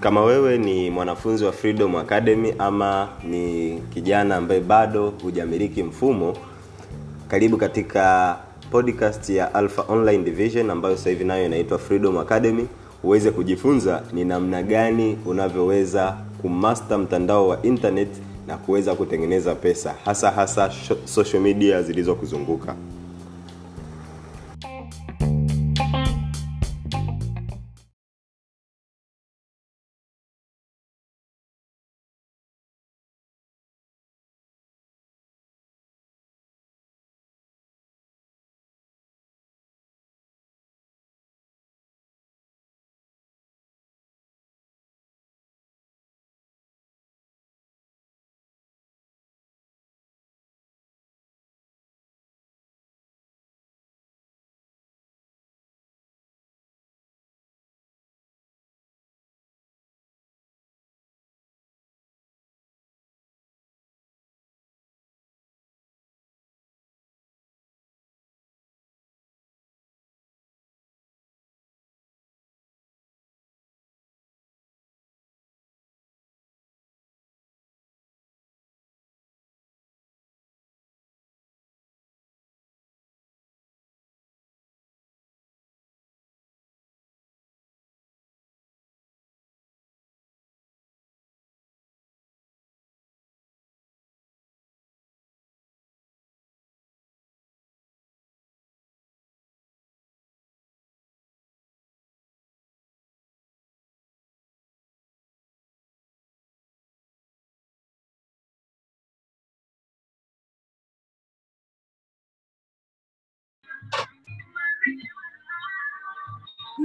Kama wewe ni mwanafunzi wa Freedom Academy ama ni kijana ambaye bado hujamiliki mfumo, karibu katika podcast ya Alpha Online Division ambayo sasa hivi nayo inaitwa Freedom Academy, uweze kujifunza ni namna gani unavyoweza kumaster mtandao wa internet na kuweza kutengeneza pesa, hasa hasa social media zilizokuzunguka.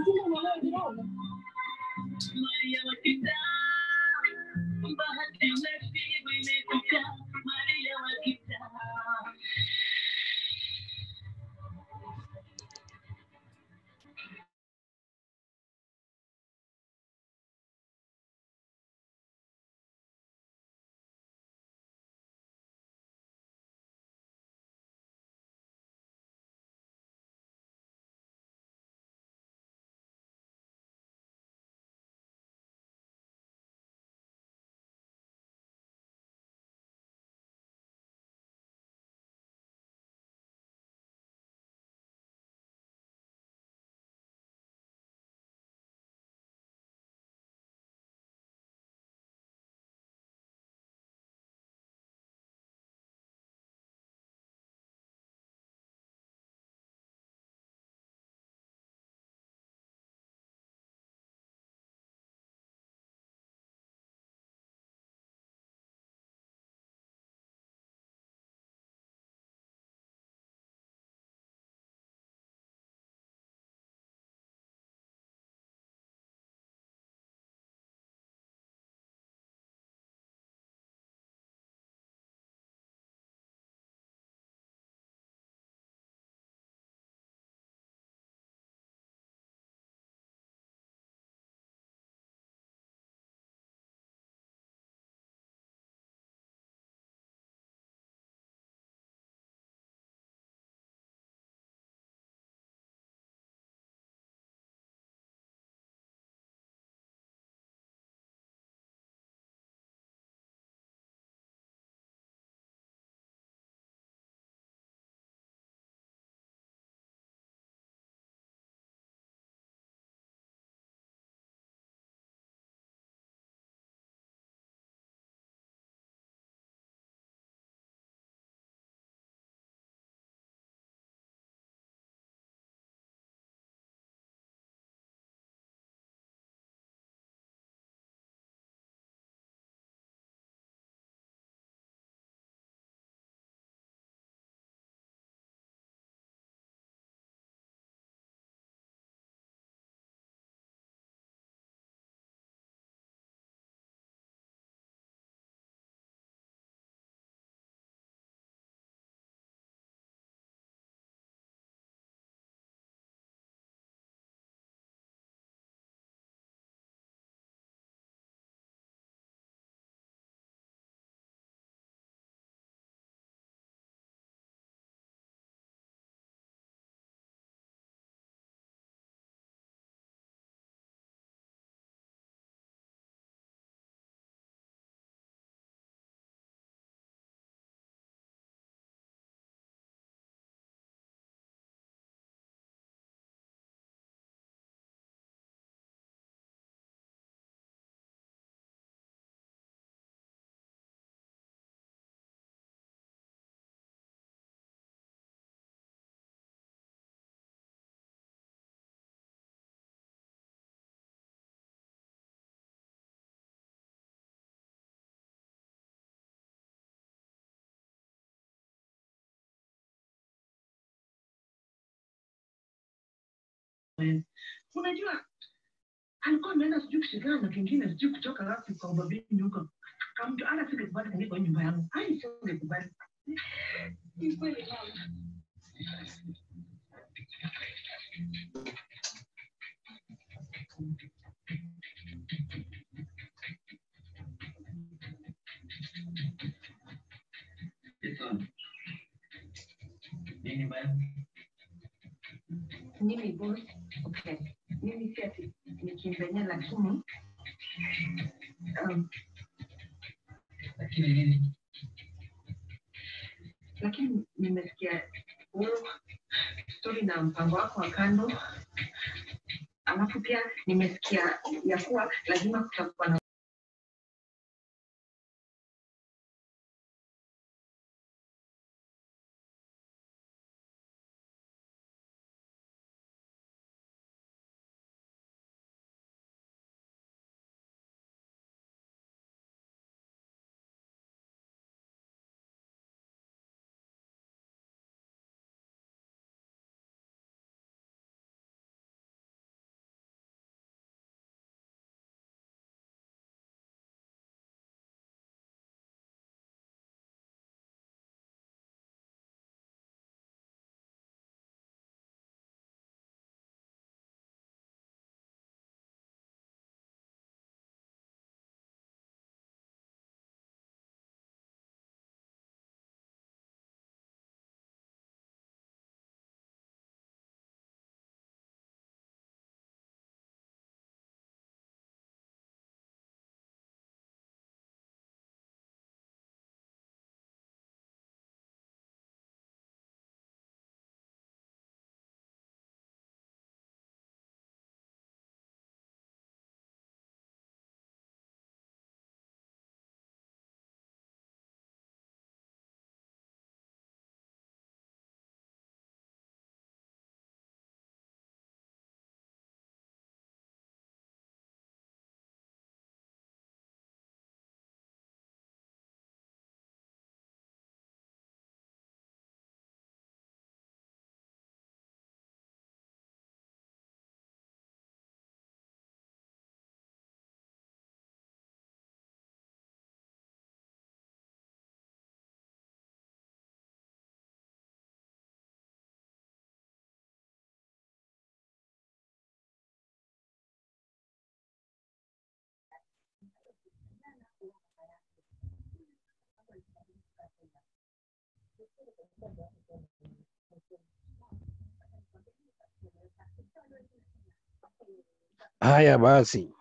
Maria Wewe. Unajua alikuwa ameenda sijui kushikana na kingine sijui kutoka wapi kwa ubabini huko. Kamtu hata singekubali kuingia kwa nyumba yangu. Ai singekubali. Ni kweli mama. Nini? Mimi Mimi si ati nikimbenia lakini Lakini nimesikia huyo stori na mpango wako wa kando, alafu pia nimesikia ya kuwa lazima kutakuwa na Ai, é, Abasi, assim,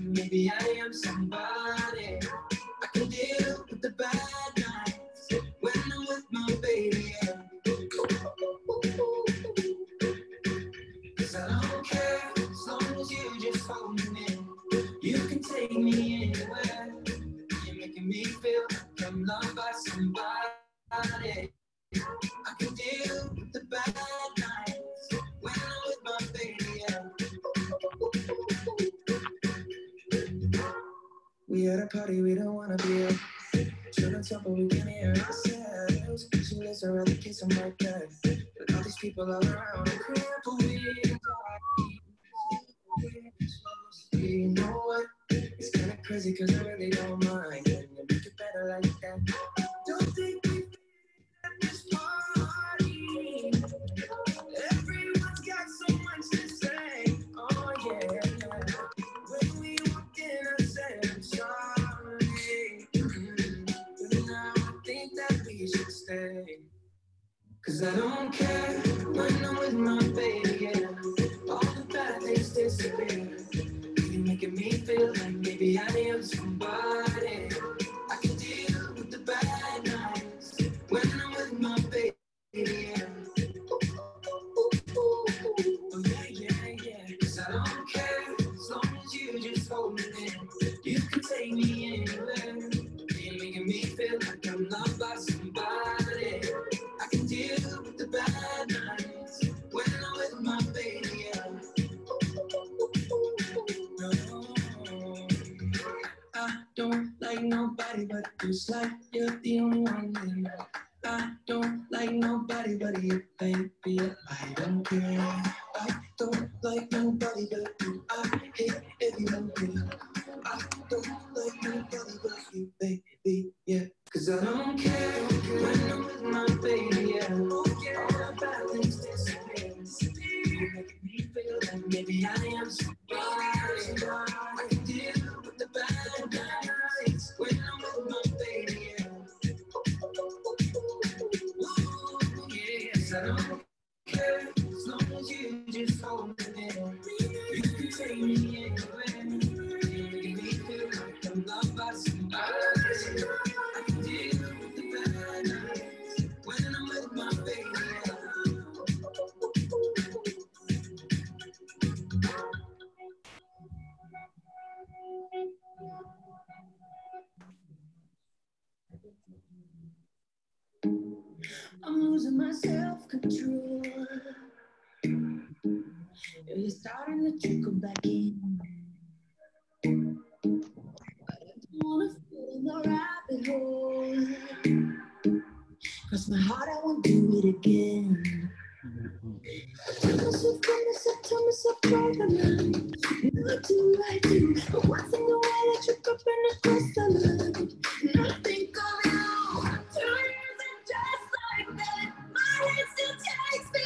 maybe I am somebody. But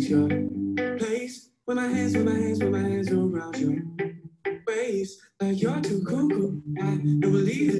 is your place. When my hands, when my hands, when my hands around your waist, like you're too cuckoo. I don't believe it.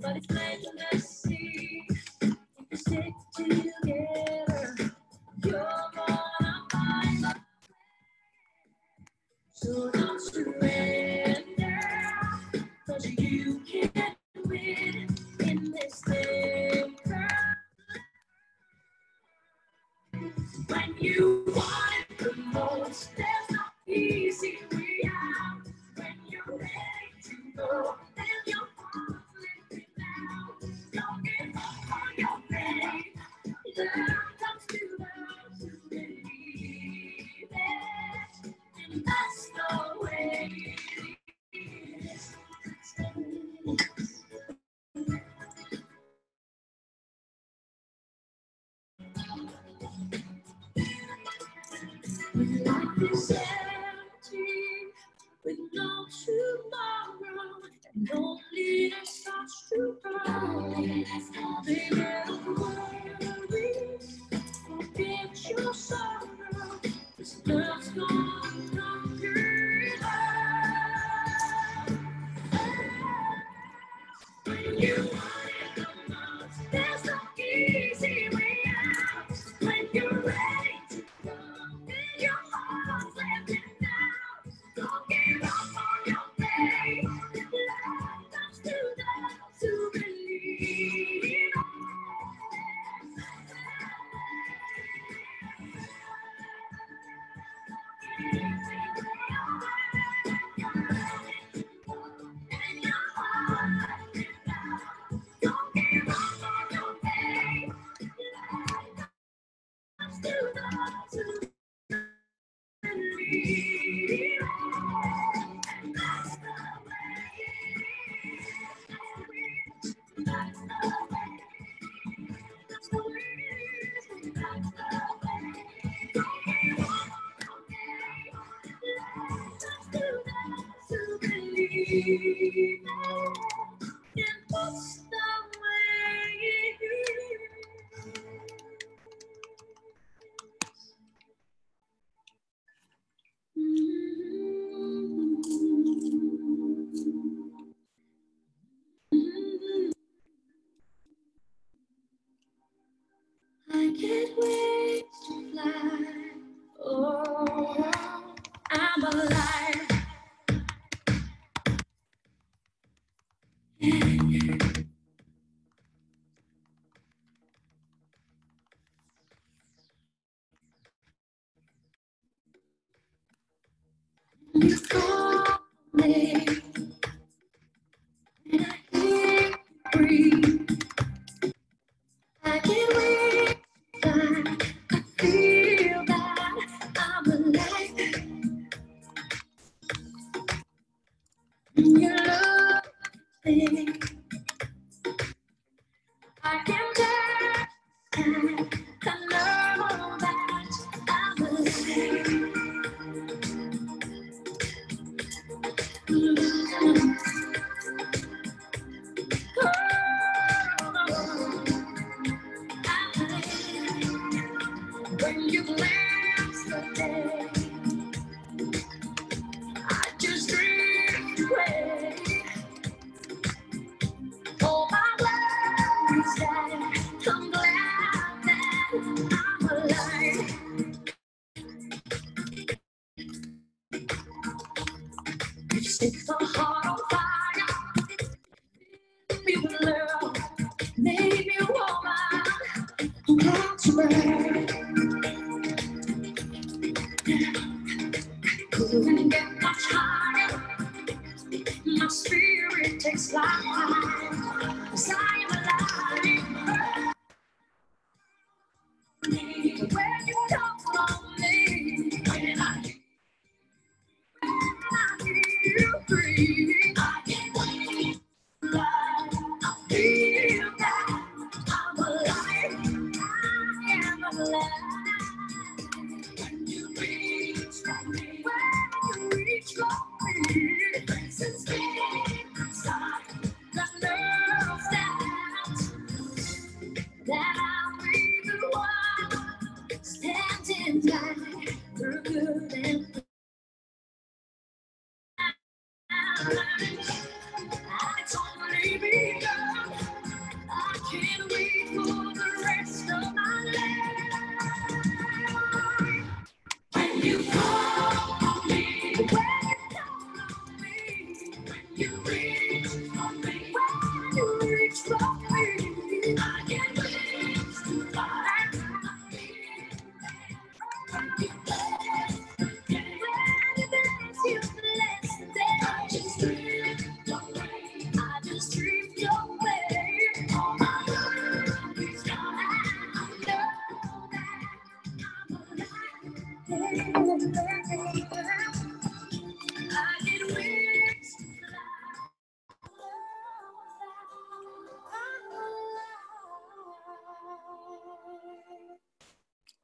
But it's like the sea. if we stick together. You're gonna find way.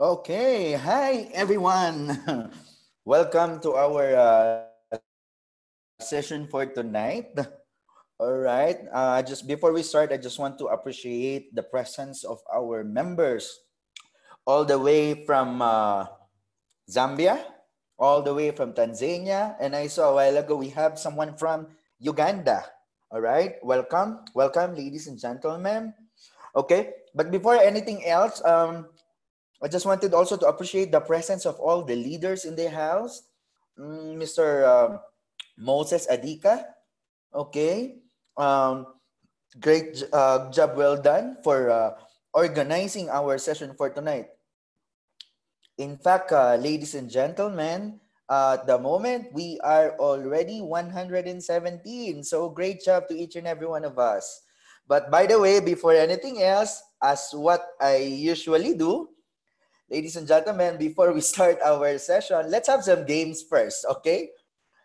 Okay, hi everyone. Welcome to our uh, session for tonight. All right. Uh, just before we start, I just want to appreciate the presence of our members all the way from uh, Zambia, all the way from Tanzania, and I saw a while ago we have someone from Uganda. All right. Welcome, welcome, ladies and gentlemen. Okay. But before anything else, um, I just wanted also to appreciate the presence of all the leaders in the house. Mm, Mr. uh, Moses Adika. Okay. Um, great uh, job well done for uh, organizing our session for tonight. In fact, uh, ladies and gentlemen, at the moment we are already 117. So great job to each and every one of us. But by the way, before anything else, as what I usually do, ladies and gentlemen, before we start our session, let's have some games first, okay?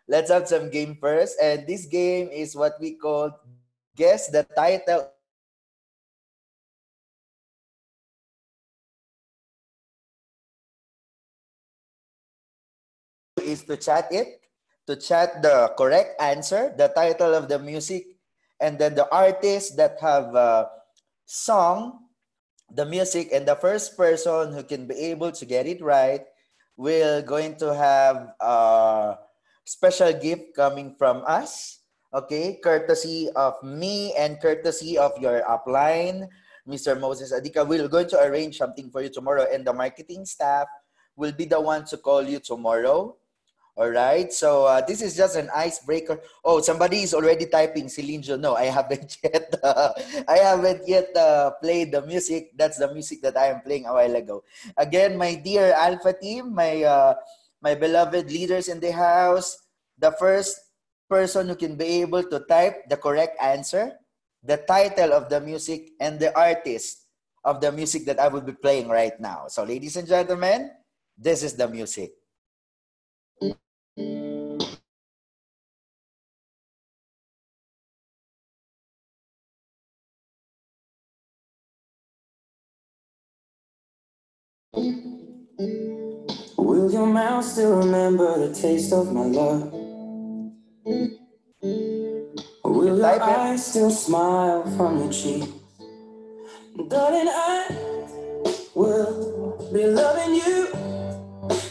Let's have some game first. And this game is what we call guess the title is to chat it to chat the correct answer, the title of the music, and then the artist that have uh, sung the music. And the first person who can be able to get it right will going to have a special gift coming from us. Okay, courtesy of me and courtesy of your upline, Mr. Moses Adika. We're going to arrange something for you tomorrow, and the marketing staff will be the one to call you tomorrow. All right. So uh, this is just an icebreaker. Oh, somebody is already typing Celine Dion. No, I haven't yet. Uh, I haven't yet uh, played the music. That's the music that I am playing a while ago. Again, my dear Alpha team, my uh, my beloved leaders in the house. The first person who can be able to type the correct answer, the title of the music, and the artist of the music that I will be playing right now. So, ladies and gentlemen, this is the music. Your mouth still remember the taste of my love? Will your eyes still smile from your cheek? Darling, I will be loving you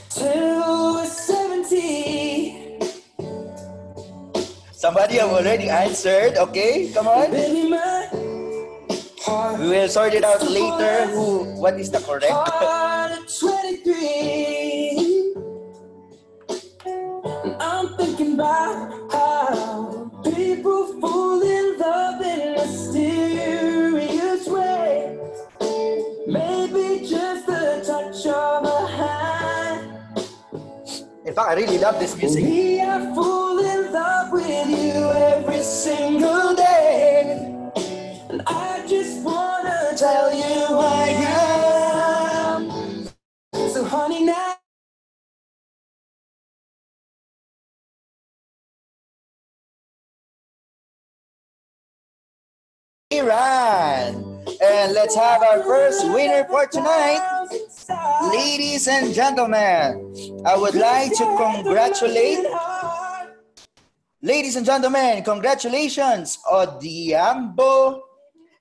till we're 70. Somebody have already answered. Okay, come on. Baby, We will sort it out later. Who? What is the correct? Thinking about how people fall in love in mysterious ways. Maybe just the touch of a hand. In fact, I really love this music. Me, I fall in love with you every single day. And let's have our first winner for tonight. Ladies and gentlemen, I would like to congratulate Ladies and gentlemen, congratulations! Odiambo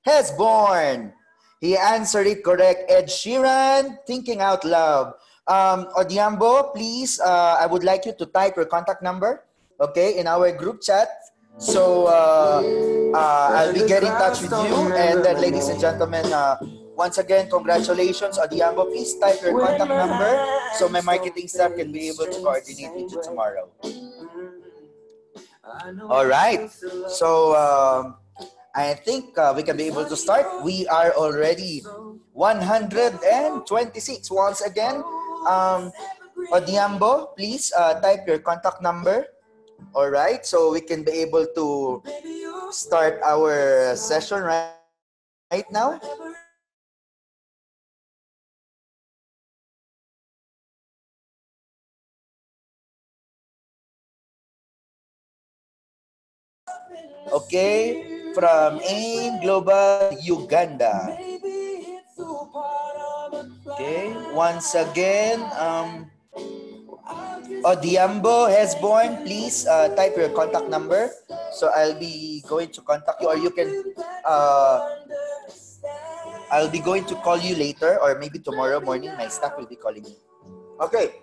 has born. He answered it correct. Ed Sheeran, thinking out loud. Um, Odiambo, please, uh, I would like you to type your contact number, okay, in our group chat. So uh, uh, I'll be getting in touch with you. And then, ladies and gentlemen, uh, once again, congratulations, Odiambo. Please type your contact number so my marketing staff can be able to coordinate with you tomorrow. All right. So um, I think uh, we can be able to start. We are already 126. Once again, um, Odiambo, please uh, type your contact number. All right. So we can be able to start our session right, right now. Okay, from AIM Global Uganda. Okay, once again, um, Odiambo has born. Please uh, type your contact number. So I'll be going to contact you, or you can. Uh, I'll be going to call you later, or maybe tomorrow morning. My staff will be calling you. Okay.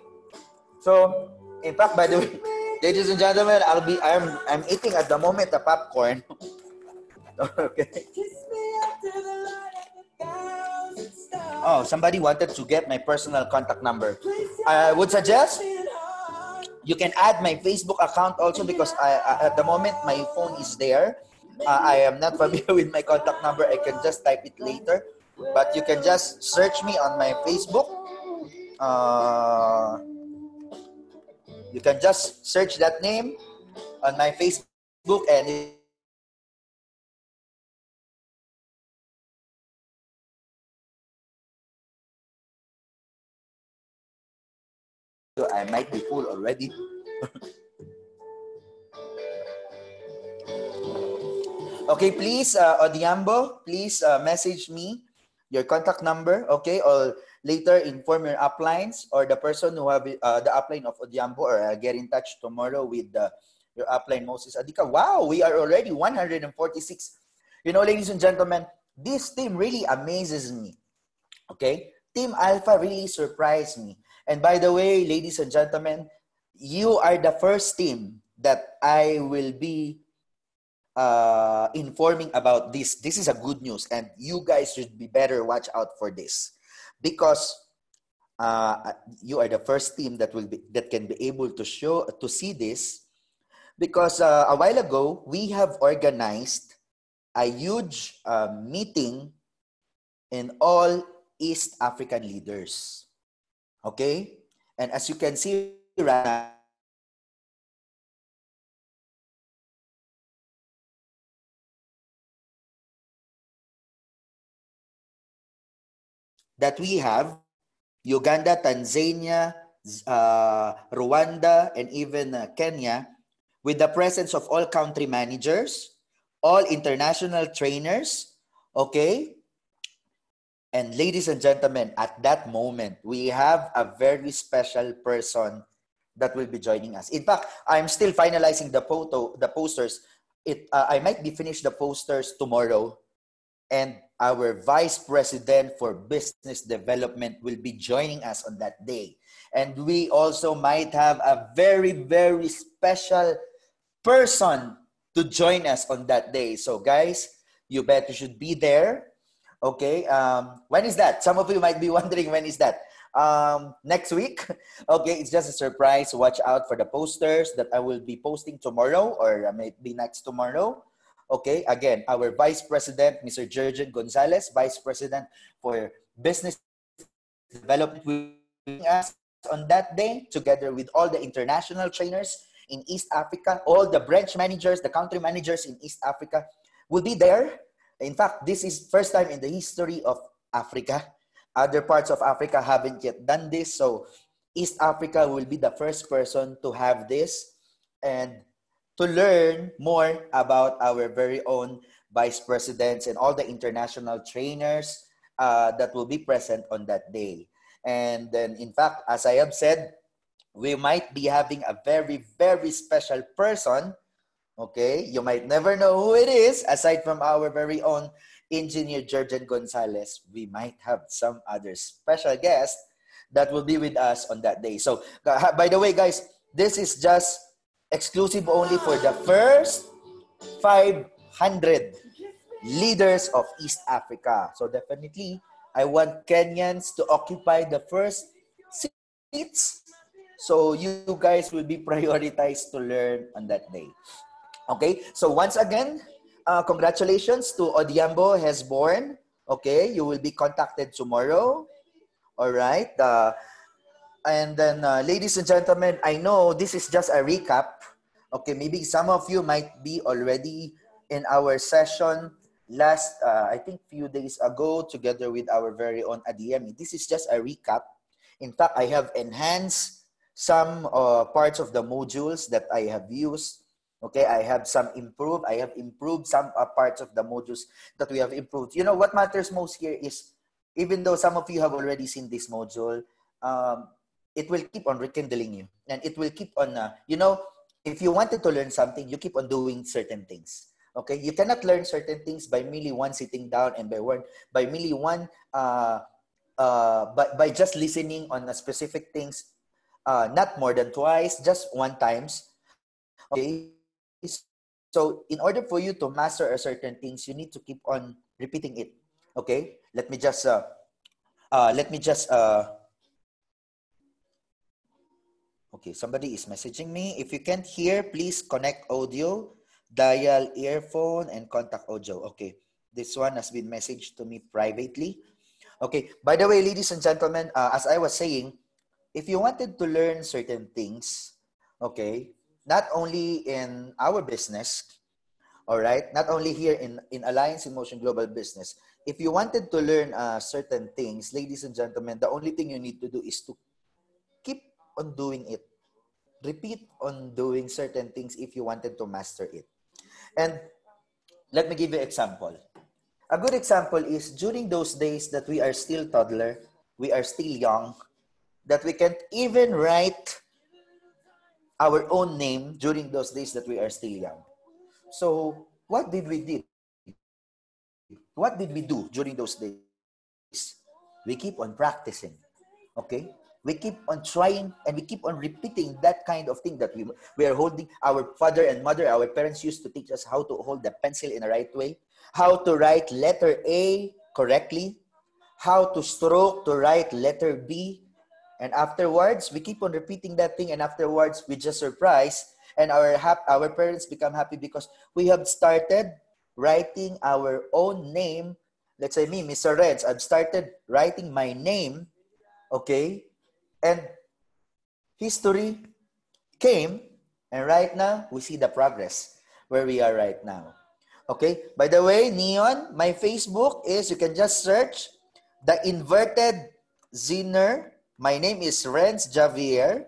So, in fact, by the way, ladies and gentlemen, I'll be. I'm. I'm eating at the moment the popcorn. okay. Oh, somebody wanted to get my personal contact number. I would suggest you can add my Facebook account also because I, at the moment my phone is there. Uh, I am not familiar with my contact number. I can just type it later, but you can just search me on my Facebook. Uh, you can just search that name on my Facebook and So I might be full already. okay, please, uh, Odiambo, please uh, message me your contact number, okay? Or later inform your uplines or the person who have uh, the upline of Odiambo or uh, get in touch tomorrow with the, your upline Moses Adika. Wow, we are already 146. You know, ladies and gentlemen, this team really amazes me. Okay? Team Alpha really surprised me. And by the way, ladies and gentlemen, you are the first team that I will be uh, informing about this. This is a good news, and you guys should be better watch out for this because uh, you are the first team that will be that can be able to show to see this because uh, a while ago we have organized a huge uh, meeting in all East African leaders. Okay, and as you can see right now, that we have Uganda, Tanzania, uh, Rwanda, and even uh, Kenya, with the presence of all country managers, all international trainers, okay? And ladies and gentlemen, at that moment, we have a very special person that will be joining us. In fact, I'm still finalizing the photo, the posters. It, uh, I might be finished the posters tomorrow, and our vice president for business development will be joining us on that day. And we also might have a very, very special person to join us on that day. So, guys, you better should be there. Okay. Um, when is that? Some of you might be wondering when is that? Um, next week. Okay, it's just a surprise. Watch out for the posters that I will be posting tomorrow or maybe next tomorrow. Okay, again, our Vice President, Mr. Jurgen Gonzalez, Vice President for Business Development, will us on that day, together with all the international trainers in East Africa, all the branch managers, the country managers in East Africa will be there. In fact, this is first time in the history of Africa. Other parts of Africa haven't yet done this, so East Africa will be the first person to have this. And to learn more about our very own vice presidents and all the international trainers uh, that will be present on that day. And then, in fact, as I have said, we might be having a very, very special person. Okay, you might never know who it is, aside from our very own engineer Jurgen Gonzalez. We might have some other special guest that will be with us on that day. So, by the way, guys, this is just exclusive only for the first 500 leaders of East Africa. So definitely, I want Kenyans to occupy the first seats. So you guys will be prioritized to learn on that day. Okay, so once again, uh, congratulations to Odiambo has born. Okay, you will be contacted tomorrow. All right. Uh, and then, uh, ladies and gentlemen, I know this is just a recap. Okay, maybe some of you might be already in our session last, uh, I think, few days ago, together with our very own ADM. This is just a recap. In fact, I have enhanced some uh, parts of the modules that I have used. Okay, I have some improved. I have improved some uh, parts of the modules that we have improved. You know, what matters most here is, even though some of you have already seen this module, um, it will keep on rekindling you and it will keep on uh, you know if you wanted to learn something you keep on doing certain things okay you cannot learn certain things by merely one sitting down and by one by merely one uh, uh, by, by just listening on a specific things uh, not more than twice just one times okay so in order for you to master a certain things you need to keep on repeating it okay let me just uh, uh, let me just uh, Okay, somebody is messaging me. If you can't hear, please connect audio, dial earphone, and contact audio. Okay, this one has been messaged to me privately. Okay, by the way, ladies and gentlemen, uh, as I was saying, if you wanted to learn certain things, okay, not only in our business, all right, not only here in, in Alliance in Motion Global Business, if you wanted to learn uh, certain things, ladies and gentlemen, the only thing you need to do is to keep on doing it. Repeat on doing certain things if you wanted to master it. And let me give you an example. A good example is during those days that we are still toddler, we are still young that we can't even write our own name during those days that we are still young. So, what did we do? What did we do during those days? We keep on practicing. Okay? We keep on trying and we keep on repeating that kind of thing that we, we are holding. Our father and mother, our parents used to teach us how to hold the pencil in the right way, how to write letter A correctly, how to stroke to write letter B. And afterwards, we keep on repeating that thing, and afterwards, we just surprise, and our hap- our parents become happy because we have started writing our own name. Let's say me, Mr. Renz, I've started writing my name, okay, and history came, and right now we see the progress where we are right now. Okay. By the way, Neon, my Facebook is you can just search the inverted Zinner. My name is Renz Javier.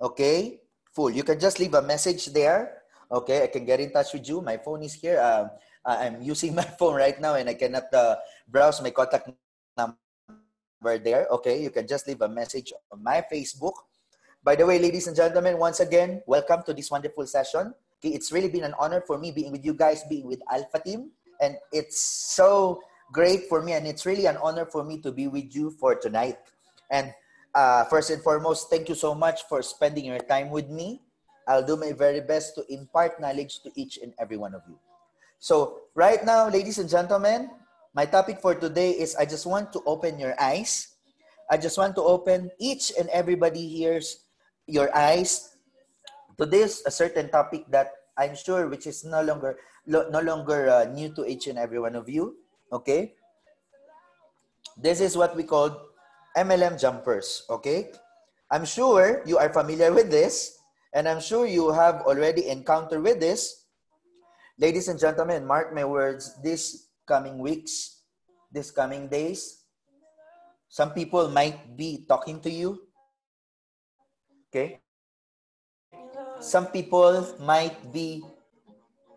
Okay. Full. You can just leave a message there. Okay. I can get in touch with you. My phone is here. Um, I'm using my phone right now and I cannot uh, browse my contact number there. Okay. You can just leave a message on my Facebook. By the way, ladies and gentlemen, once again, welcome to this wonderful session. Okay, it's really been an honor for me being with you guys, being with Alpha Team, and it's so great for me, and it's really an honor for me to be with you for tonight. And uh, first and foremost, thank you so much for spending your time with me. I'll do my very best to impart knowledge to each and every one of you. So, right now, ladies and gentlemen, my topic for today is I just want to open your eyes. I just want to open each and everybody here's your eyes to this a certain topic that I'm sure which is no longer no longer uh, new to each and every one of you. Okay, this is what we call MLM jumpers. Okay, I'm sure you are familiar with this, and I'm sure you have already encountered with this. Ladies and gentlemen, mark my words. This coming weeks, this coming days, some people might be talking to you. Okay, some people might be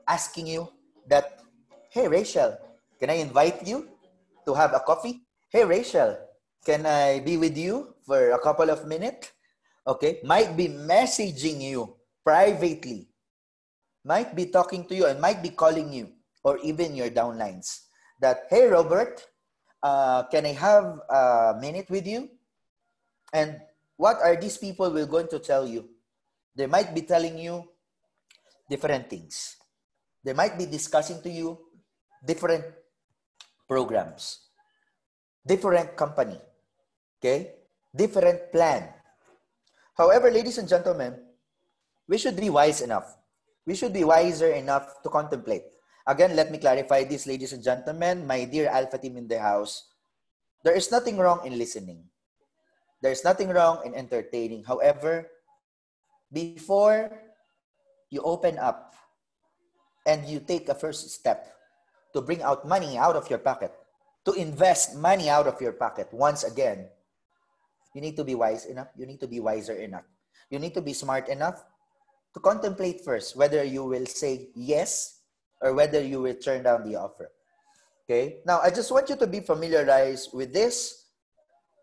asking you that, hey, Rachel, can I invite you to have a coffee? Hey, Rachel, can I be with you for a couple of minutes? Okay, might be messaging you privately, might be talking to you, and might be calling you, or even your downlines that, hey, Robert, uh, can I have a minute with you? And what are these people will going to tell you? They might be telling you different things. They might be discussing to you different programs, different company, okay, different plan. However, ladies and gentlemen, we should be wise enough. We should be wiser enough to contemplate. Again, let me clarify this, ladies and gentlemen, my dear Alpha team in the house. There is nothing wrong in listening. There is nothing wrong in entertaining. However, before you open up and you take a first step to bring out money out of your pocket, to invest money out of your pocket, once again, you need to be wise enough. You need to be wiser enough. You need to be smart enough to contemplate first whether you will say yes or whether you will turn down the offer. Okay. Now, I just want you to be familiarized with this,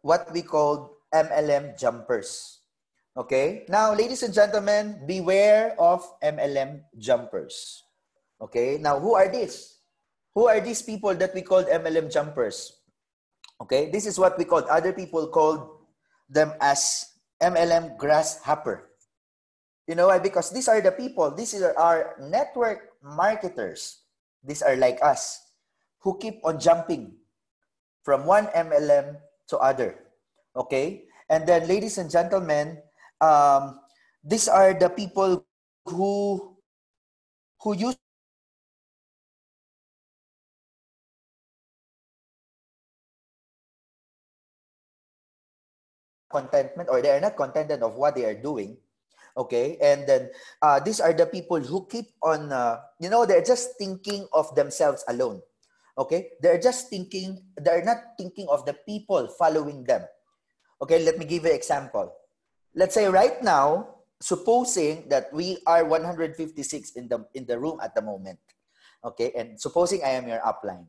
what we call MLM jumpers. Okay. Now, ladies and gentlemen, beware of MLM jumpers. Okay. Now, who are these? Who are these people that we called MLM jumpers? Okay. This is what we called, other people called them as MLM grasshopper. You know why? Because these are the people, these are our network marketers. These are like us who keep on jumping from one MLM to other. Okay? And then, ladies and gentlemen, um, these are the people who who use contentment or they are not contented of what they are doing okay? And then uh, these are the people who keep on uh, you know they're just thinking of themselves alone okay? They're just thinking they're not thinking of the people following them okay? Let me give you an example. Let's say right now supposing that we are 156 in the in the room at the moment okay? And supposing i am your upline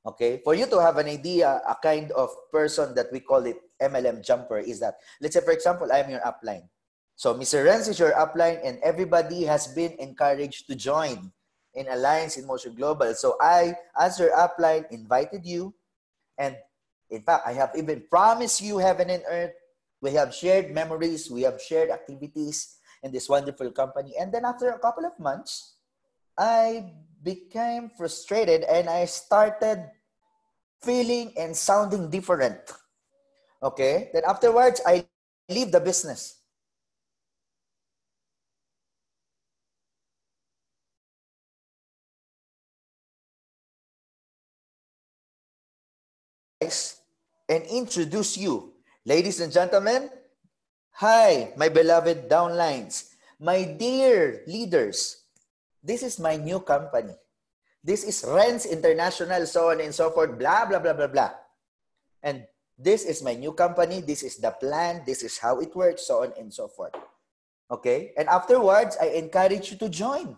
Okay, for you to have an idea, a kind of person that we call it MLM jumper is that, let's say, for example, I'm your upline. So Mr. Renz is your upline, and everybody has been encouraged to join in Alliance in Motion Global. So I, as your upline, invited you, and in fact, I have even promised you heaven and earth. We have shared memories, we have shared activities in this wonderful company. And then after a couple of months, I became frustrated and I started feeling and sounding different. Okay? Then afterwards, I leave the business. and introduce you. Ladies and gentlemen, hi, my beloved downlines, my dear leaders. This is my new company. This is Renz International, so on and so forth, blah, blah, blah, blah, blah. And this is my new company. This is the plan. This is how it works, so on and so forth. Okay? And afterwards, I encourage you to join.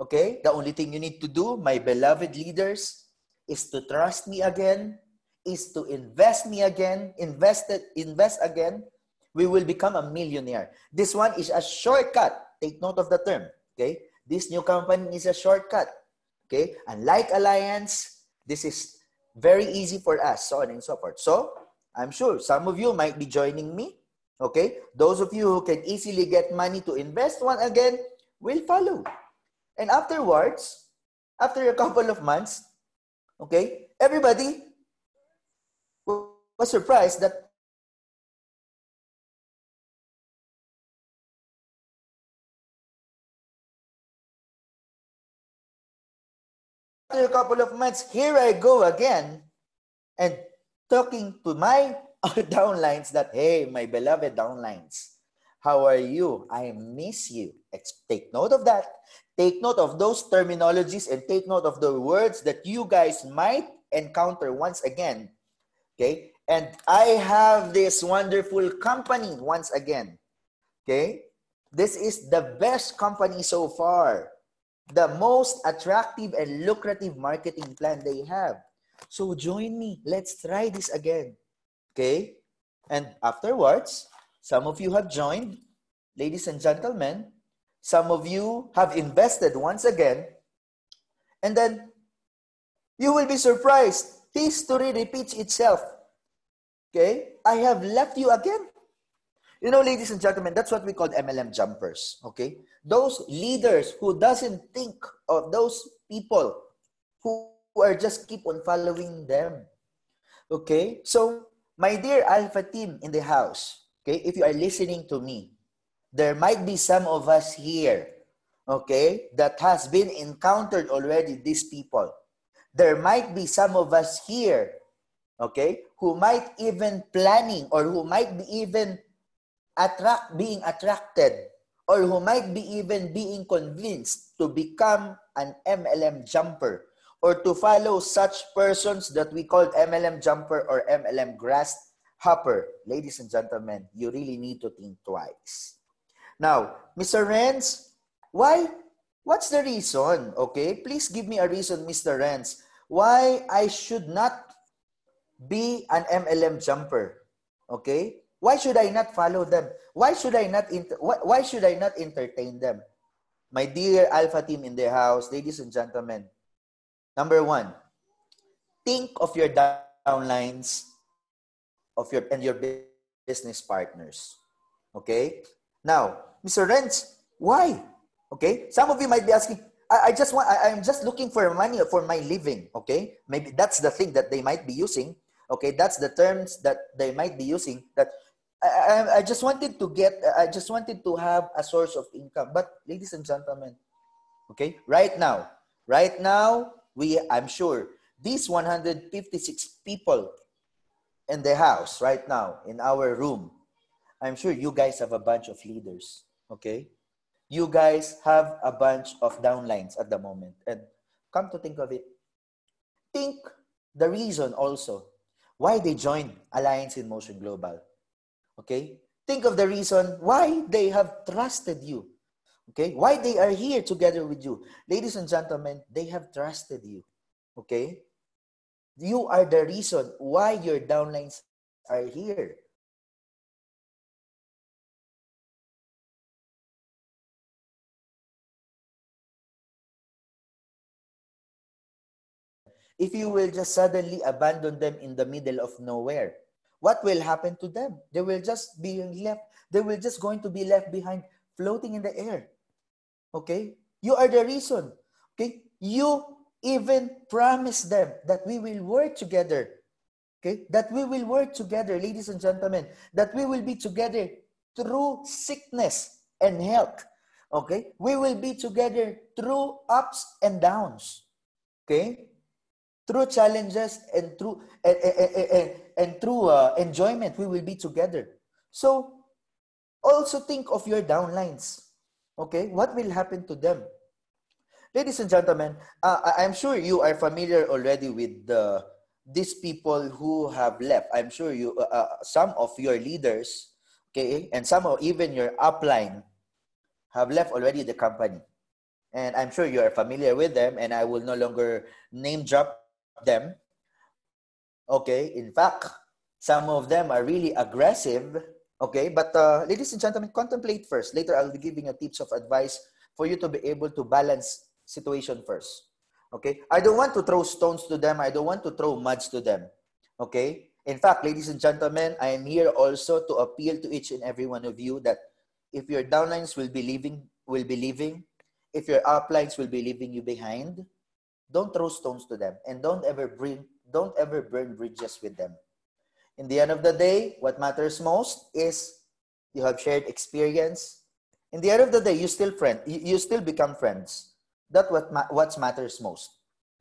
Okay? The only thing you need to do, my beloved leaders, is to trust me again, is to invest me again, invest it, invest again, we will become a millionaire. This one is a shortcut. Take note of the term. Okay. This new company is a shortcut. Okay. Unlike Alliance, this is very easy for us, so on and so forth. So I'm sure some of you might be joining me. Okay. Those of you who can easily get money to invest one again will follow. And afterwards, after a couple of months, okay, everybody was surprised that after a couple of months, here I go again and talking to my downlines that, hey, my beloved downlines, how are you? I miss you. Take note of that. Take note of those terminologies and take note of the words that you guys might encounter once again. Okay? And I have this wonderful company once again. Okay? This is the best company so far. The most attractive and lucrative marketing plan they have. So join me. Let's try this again. Okay? And afterwards, some of you have joined. Ladies and gentlemen, some of you have invested once again. And then you will be surprised. History repeats itself. Okay? I have left you again. You know, ladies and gentlemen, that's what we call MLM jumpers. Okay? Those leaders who doesn't think of those people who, are just keep on following them. Okay? So, my dear Alpha team in the house, okay, if you are listening to me, there might be some of us here, okay, that has been encountered already these people. There might be some of us here okay who might even planning or who might be even attract being attracted or who might be even being convinced to become an MLM jumper or to follow such persons that we call MLM jumper or MLM grasshopper. Ladies and gentlemen, you really need to think twice. Now, Mr. Renz, why? What's the reason? Okay, please give me a reason, Mr. Renz, why I should not be an MLM jumper. Okay? Why should I not follow them? Why should I not inter- why, should I not entertain them? My dear Alpha team in the house, ladies and gentlemen. Number one, think of your downlines of your and your business partners. Okay? Now, Mr. Renz, why? Okay? Some of you might be asking, I, I just want I, I'm just looking for money for my living. Okay? Maybe that's the thing that they might be using okay that's the terms that they might be using that I, I, just wanted to get i just wanted to have a source of income. But ladies and gentlemen okay right now right now we i'm sure these 156 people in the house right now in our room i'm sure you guys have a bunch of leaders okay? You guys have a bunch of downlines at the moment. And come to think of it think the reason also why they joined Alliance in Motion Global. Okay? Think of the reason why they have trusted you. Okay? Why they are here together with you. Ladies and gentlemen, they have trusted you. Okay? You are the reason why your downlines are here. If you will just suddenly abandon them in the middle of nowhere, what will happen to them? They will just be left, they will just going to be left behind, floating in the air. Okay? You are the reason. Okay? You even promise them that we will work together. Okay? That we will work together, ladies and gentlemen, that we will be together through sickness and health. Okay? We will be together through ups and downs. Okay? Through challenges and through and, and, and, and through uh, enjoyment, we will be together. So also think of your downlines. Okay? What will happen to them? Ladies and gentlemen, uh, I'm sure you are familiar already with the these people who have left. I'm sure you, uh, uh, some of your leaders, okay, and some of even your upline have left already the company. And I'm sure you are familiar with them, and I will no longer name drop them. Okay, in fact, some of them are really aggressive. Okay, but uh, ladies and gentlemen, contemplate first. Later, I'll be giving you tips of advice for you to be able to balance situation first. Okay, I don't want to throw stones to them. I don't want to throw muds to them. Okay, in fact, ladies and gentlemen, I am here also to appeal to each and every one of you that if your downlines will be leaving, will be leaving, if your uplines will be leaving you behind, don't throw stones to them and don't ever bring, don't ever burn bridges with them. In the end of the day, what matters most is you have shared experience. In the end of the day, you still friend, you, still become friends. That's what ma- what matters most.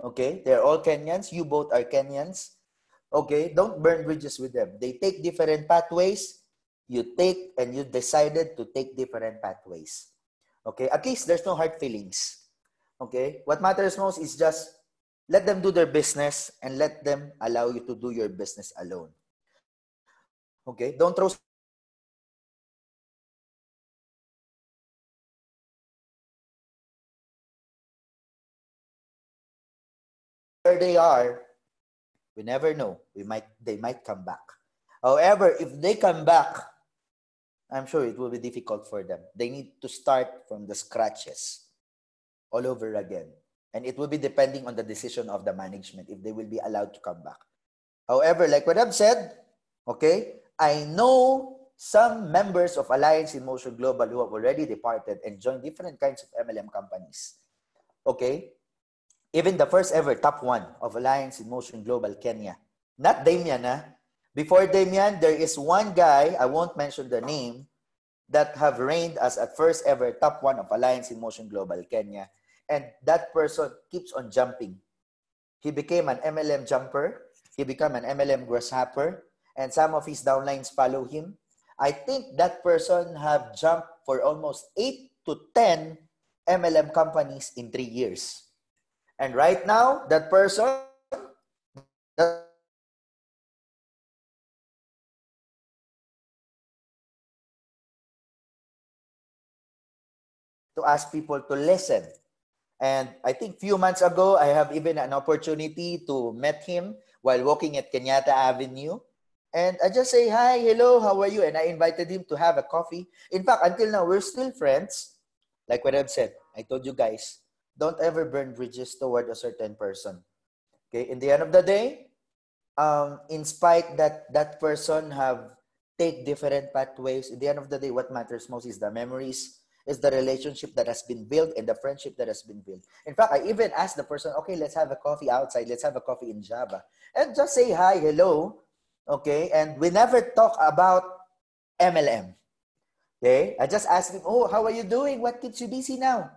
Okay, they're all Kenyans. You both are Kenyans. Okay, don't burn bridges with them. They take different pathways. You take and you decided to take different pathways. Okay, at least there's no hard feelings. Okay, what matters most is just let them do their business and let them allow you to do your business alone. Okay, don't throw where they are, we never know. We might they might come back. However, if they come back, I'm sure it will be difficult for them. They need to start from the scratches all over again. And it will be depending on the decision of the management if they will be allowed to come back. However, like what I've said, okay, I know some members of Alliance in Motion Global who have already departed and joined different kinds of MLM companies. Okay, even the first ever top one of Alliance in Motion Global Kenya. Not Damian, ah. Before Damian, there is one guy, I won't mention the name, that have reigned as a first ever top one of Alliance in Motion Global Kenya. And that person keeps on jumping. He became an MLM jumper. He became an MLM grasshopper. And some of his downlines follow him. I think that person have jumped for almost 8 to 10 MLM companies in 3 years. And right now, that person to ask people to listen. And I think few months ago, I have even an opportunity to meet him while walking at Kenyatta Avenue. And I just say, hi, hello, how are you? And I invited him to have a coffee. In fact, until now, we're still friends. Like what I've said, I told you guys, don't ever burn bridges toward a certain person. Okay, in the end of the day, um, in spite that that person have take different pathways, in the end of the day, what matters most is the memories, is the relationship that has been built and the friendship that has been built. In fact, I even asked the person, okay, let's have a coffee outside, let's have a coffee in Java. And just say hi, hello. Okay, and we never talk about MLM. Okay, I just asked him, oh, how are you doing? What keeps you busy now?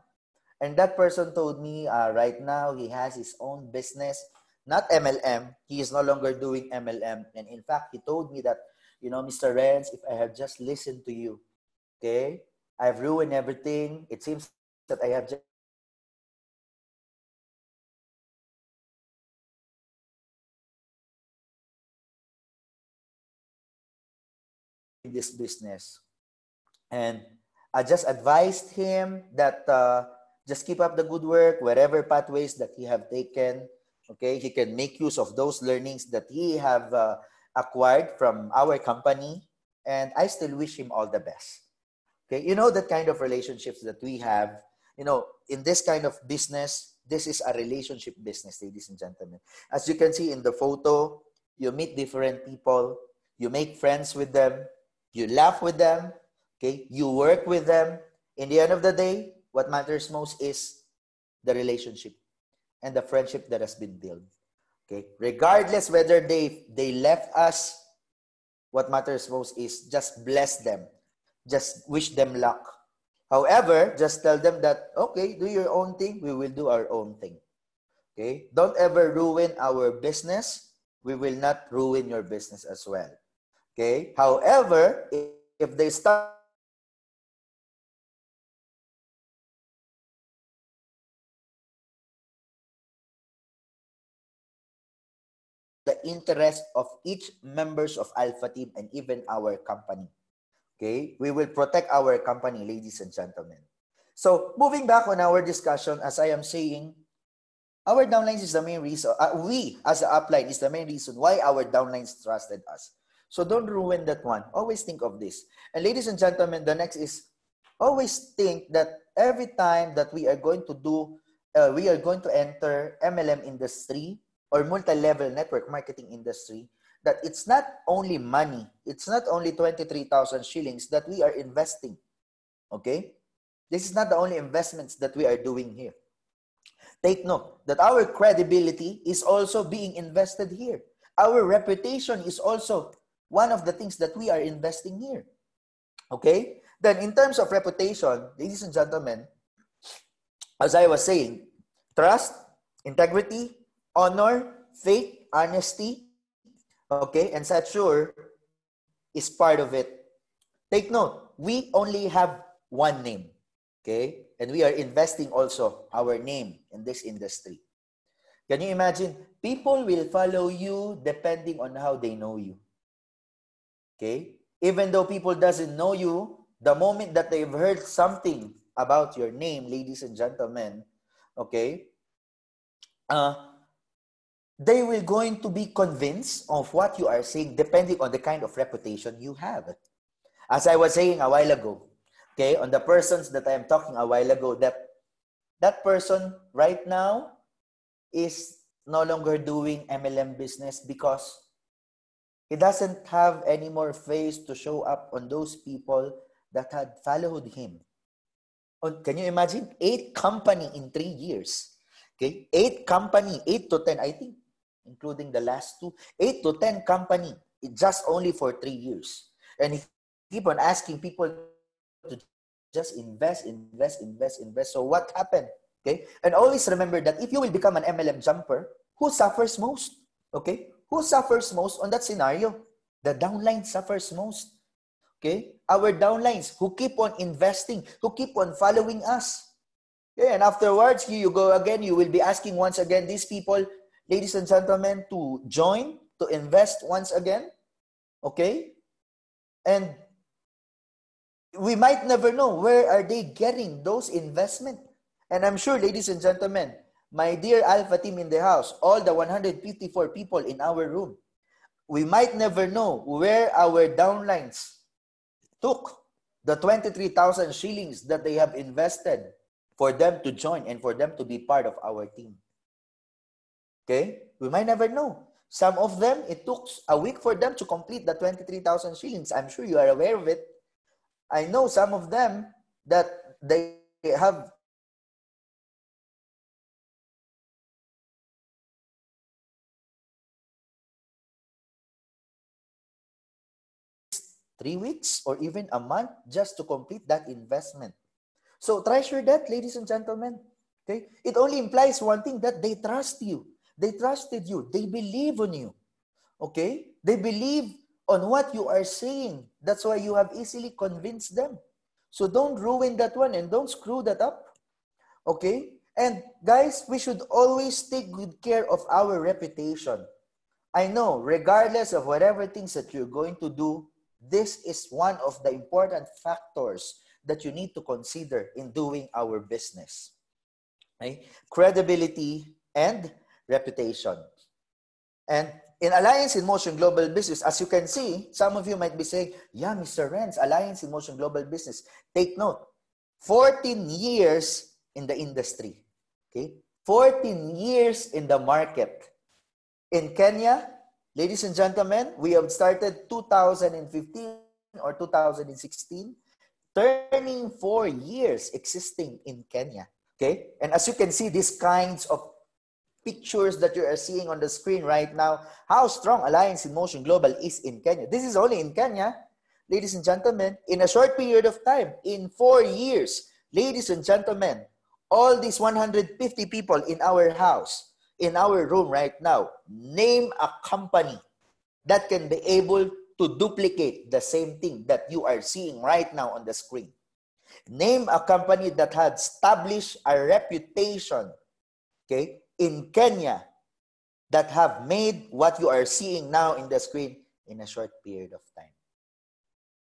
And that person told me uh, right now he has his own business, not MLM. He is no longer doing MLM. And in fact, he told me that, you know, Mr. Renz, if I have just listened to you, okay, I've ruined everything. It seems that I have just this business. And I just advised him that uh, just keep up the good work, whatever pathways that he have taken. Okay, he can make use of those learnings that he have uh, acquired from our company, and I still wish him all the best. Okay, you know that kind of relationships that we have. You know, in this kind of business, this is a relationship business, ladies and gentlemen. As you can see in the photo, you meet different people, you make friends with them, you laugh with them, okay, you work with them. In the end of the day, what matters most is the relationship and the friendship that has been built. Okay, regardless whether they they left us, what matters most is just bless them, just wish them luck. However, just tell them that okay, do your own thing, we will do our own thing. Okay, don't ever ruin our business. We will not ruin your business as well. Okay, however, if, they start the interest of each members of Alpha Team and even our company. Okay, we will protect our company, ladies and gentlemen. So moving back on our discussion, as I am saying, our downlines is the main reason. Uh, we as the upline is the main reason why our downlines trusted us. So don't ruin that one. Always think of this. And ladies and gentlemen, the next is always think that every time that we are going to do, uh, we are going to enter MLM industry, or multi-level network marketing industry that it's not only money it's not only 23000 shillings that we are investing okay? This is not the only investments that we are doing here. Take note that our credibility is also being invested here. Our reputation is also one of the things that we are investing here okay? Then in terms of reputation ladies and gentlemen as i was saying trust integrity honor, faith, honesty, okay, and stature is part of it. Take note, we only have one name, okay, and we are investing also our name in this industry. Can you imagine? People will follow you depending on how they know you. Okay? Even though people doesn't know you, the moment that they've heard something about your name, ladies and gentlemen, okay, uh, they will going to be convinced of what you are saying depending on the kind of reputation you have. As I was saying a while ago, okay, on the persons that I am talking a while ago, that that person right now is no longer doing MLM business because he doesn't have any more face to show up on those people that had followed him. Can you imagine? Eight company in three years. Okay, eight company, eight to ten. I think including the last two, eight to 10 company, just only for three years. And he keep on asking people to just invest, invest, invest, invest. So what happened? Okay. And always remember that if you will become an MLM jumper, who suffers most? Okay. Who suffers most on that scenario? The downline suffers most. Okay. Our downlines who keep on investing, who keep on following us. Okay. And afterwards, you, you go again, you will be asking once again these people, ladies and gentlemen, to join, to invest once again. Okay? And we might never know where are they getting those investment. And I'm sure, ladies and gentlemen, my dear Alpha team in the house, all the 154 people in our room, we might never know where our downlines took the 23,000 shillings that they have invested for them to join and for them to be part of our team. Okay? We might never know. Some of them, it took a week for them to complete the 23,000 shillings. I'm sure you are aware of it. I know some of them that they have three weeks or even a month just to complete that investment. So treasure that, ladies and gentlemen. Okay? It only implies one thing that they trust you. They trusted you. They believe on you. Okay? They believe on what you are saying. That's why you have easily convinced them. So don't ruin that one and don't screw that up. Okay? And guys, we should always take good care of our reputation. I know, regardless of whatever things that you're going to do, this is one of the important factors that you need to consider in doing our business. Okay? Credibility and reputation. And in Alliance in Motion Global Business, as you can see, some of you might be saying, yeah, Mr. Renz, Alliance in Motion Global Business. Take note, 14 years in the industry. Okay? 14 years in the market. In Kenya, ladies and gentlemen, we have started 2015 or 2016, turning four years existing in Kenya. Okay? And as you can see, these kinds of pictures that you are seeing on the screen right now, how strong Alliance in Motion Global is in Kenya. This is only in Kenya, ladies and gentlemen, in a short period of time, in four years, ladies and gentlemen, all these 150 people in our house, in our room right now, name a company that can be able to duplicate the same thing that you are seeing right now on the screen. Name a company that had established a reputation, okay, in Kenya that have made what you are seeing now in the screen in a short period of time.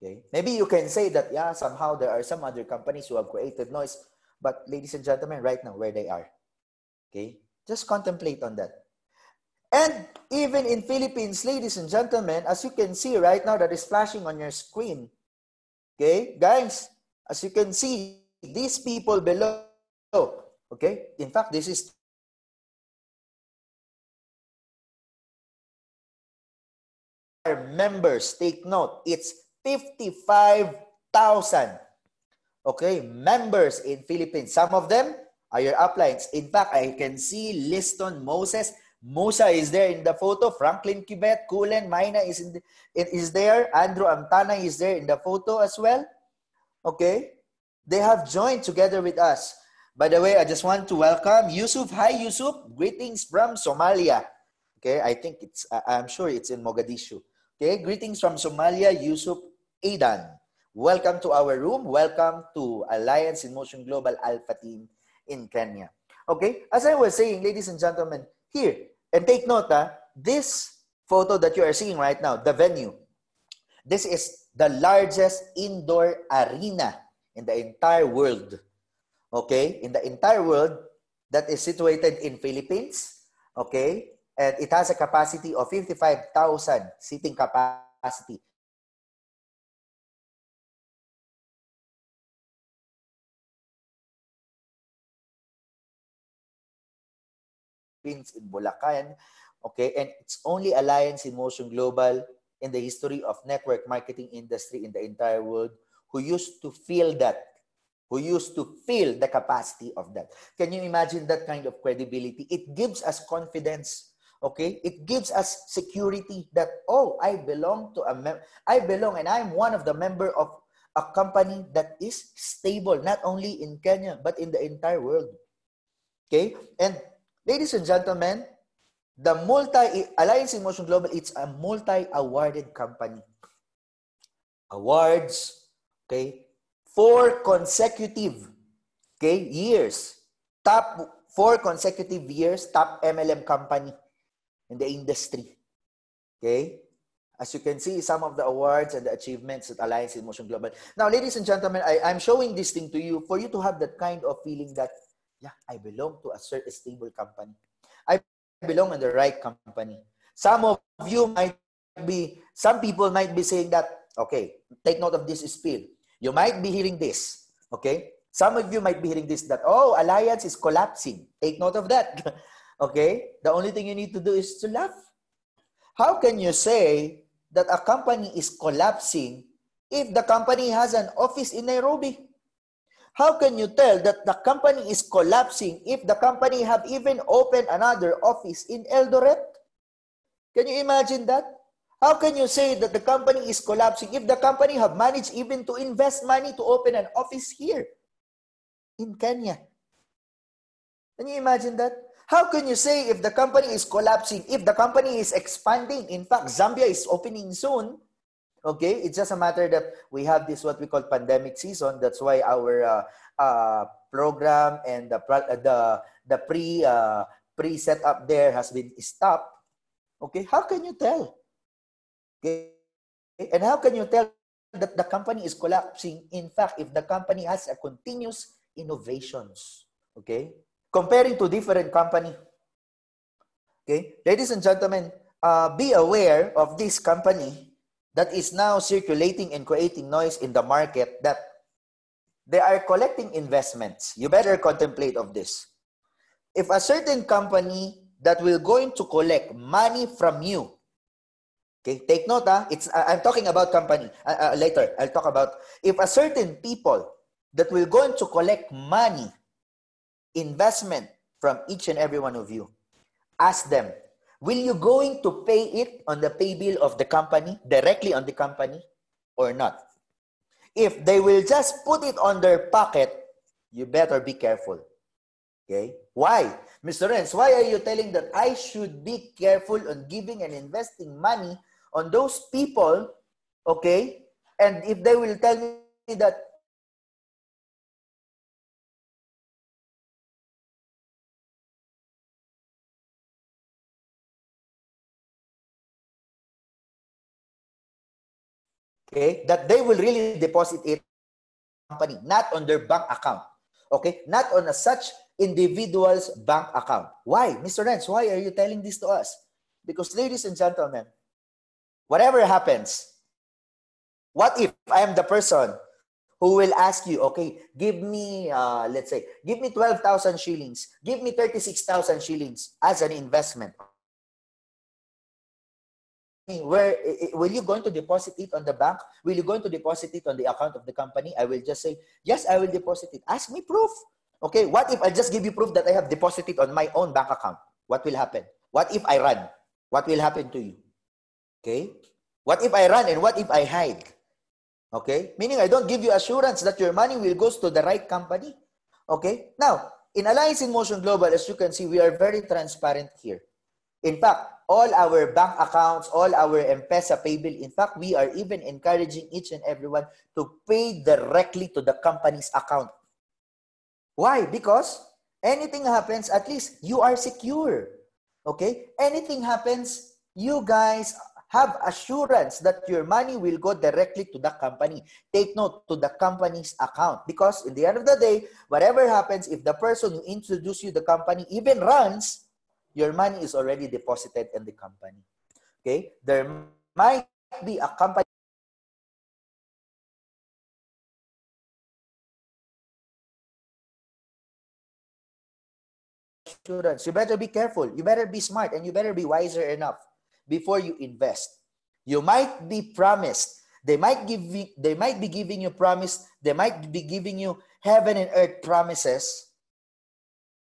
Okay? Maybe you can say that, yeah, somehow there are some other companies who have created noise, but ladies and gentlemen, right now, where they are. Okay? Just contemplate on that. And even in Philippines, ladies and gentlemen, as you can see right now that is flashing on your screen, okay, guys, as you can see, these people below, okay, in fact, this is members. Take note, it's 55,000. Okay, members in Philippines. Some of them are your uplines. In fact, I can see Liston Moses. Musa is there in the photo. Franklin Kibet, Kulen, Maina is, in the, is there. Andrew Amtana is there in the photo as well. Okay, they have joined together with us. By the way, I just want to welcome Yusuf. Hi, Yusuf. Greetings from Somalia. Okay, I think it's, I'm sure it's in Mogadishu. Okay, greetings from Somalia, Yusuf Aidan. Welcome to our room. Welcome to Alliance in Motion Global Alpha Team in Kenya. Okay, as I was saying, ladies and gentlemen, here, and take note, ah, this photo that you are seeing right now, the venue, this is the largest indoor arena in the entire world. Okay, in the entire world that is situated in Philippines. Okay, and it has a capacity of 55,000 seating capacity. in Bulacan. Okay, and it's only Alliance in Motion Global in the history of network marketing industry in the entire world who used to feel that, who used to feel the capacity of that. Can you imagine that kind of credibility? It gives us confidence. Okay, it gives us security that oh, I belong to a mem- I belong and I'm one of the member of a company that is stable not only in Kenya but in the entire world. Okay, and Ladies and gentlemen, the multi Alliance in Motion Global, it's a multi-awarded company. Awards, okay, four consecutive, okay, years. Top four consecutive years, top MLM company in the industry. Okay? As you can see, some of the awards and the achievements at Alliance in Motion Global. Now, ladies and gentlemen, I, I'm showing this thing to you for you to have that kind of feeling that yeah, I belong to a certain stable company. I belong in the right company. Some of you might be, some people might be saying that, okay, take note of this spiel. You might be hearing this, okay? Some of you might be hearing this, that, oh, Alliance is collapsing. Take note of that, okay? The only thing you need to do is to laugh. How can you say that a company is collapsing if the company has an office in Nairobi? How can you tell that the company is collapsing if the company have even opened another office in Eldoret? Can you imagine that? How can you say that the company is collapsing if the company have managed even to invest money to open an office here in Kenya? Can you imagine that? How can you say if the company is collapsing, if the company is expanding? In fact, Zambia is opening soon. Okay, it's just a matter that we have this what we call pandemic season. That's why our uh, uh, program and the the the pre uh, pre setup there has been stopped. Okay, how can you tell? Okay, and how can you tell that the company is collapsing? In fact, if the company has a continuous innovations, okay, comparing to different company, Okay, ladies and gentlemen, uh, be aware of this company that is now circulating and creating noise in the market that they are collecting investments. You better contemplate of this. If a certain company that will going to collect money from you, okay, take note. Ah, it's I'm talking about company uh, uh, later. I'll talk about if a certain people that will going to collect money, investment from each and every one of you, ask them, will you going to pay it on the pay bill of the company directly on the company or not? If they will just put it on their pocket, you better be careful. Okay? Why? Mr. Renz, why are you telling that I should be careful on giving and investing money on those people? Okay? And if they will tell me that okay, that they will really deposit it company, not on their bank account. Okay, not on a such individual's bank account. Why, Mr. Renz? Why are you telling this to us? Because, ladies and gentlemen, whatever happens, what if I am the person who will ask you, okay, give me, uh, let's say, give me 12,000 shillings, give me 36,000 shillings as an investment. Where will you going to deposit it on the bank? Will you going to deposit it on the account of the company? I will just say, yes, I will deposit it. Ask me proof. Okay, what if I just give you proof that I have deposited on my own bank account? What will happen? What if I run? What will happen to you? Okay? What if I run and what if I hide? Okay? Meaning I don't give you assurance that your money will goes to the right company. Okay? Now, in Alliance in Motion Global, as you can see, we are very transparent here. In fact, all our bank accounts, all our M-Pesa pay bill, in fact, we are even encouraging each and everyone to pay directly to the company's account. Why? Because anything happens, at least you are secure. Okay? Anything happens, you guys have assurance that your money will go directly to the company. Take note to the company's account because in the end of the day, whatever happens, if the person who introduced you the company even runs, your money is already deposited in the company. Okay? There might be a company assurance. You better be careful. You better be smart and you better be wiser enough before you invest. You might be promised. They might give you, they might be giving you promise. They might be giving you heaven and earth promises.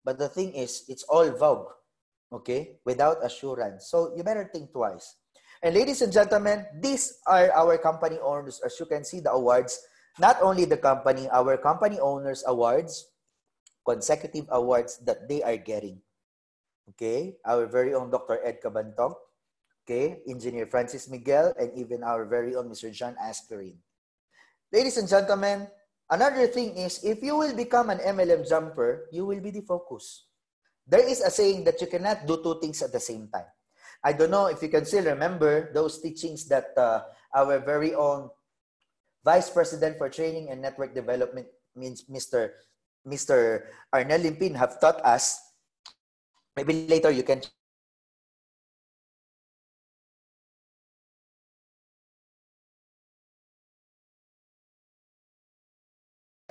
But the thing is, it's all vogue, okay, without assurance. So you better think twice. And ladies and gentlemen, these are our company owners. As you can see, the awards, not only the company, our company owners awards, consecutive awards that they are getting. Okay, our very own Dr. Ed Cabantog, okay, Engineer Francis Miguel, and even our very own Mr. John Aspiras. Ladies and gentlemen, another thing is if you will become an MLM jumper, you will be the focus. There is a saying that you cannot do two things at the same time. I don't know if you can still remember those teachings that uh, our very own Vice President for Training and Network Development Mr. Mr. Arnel Limpin have taught us. Maybe later you can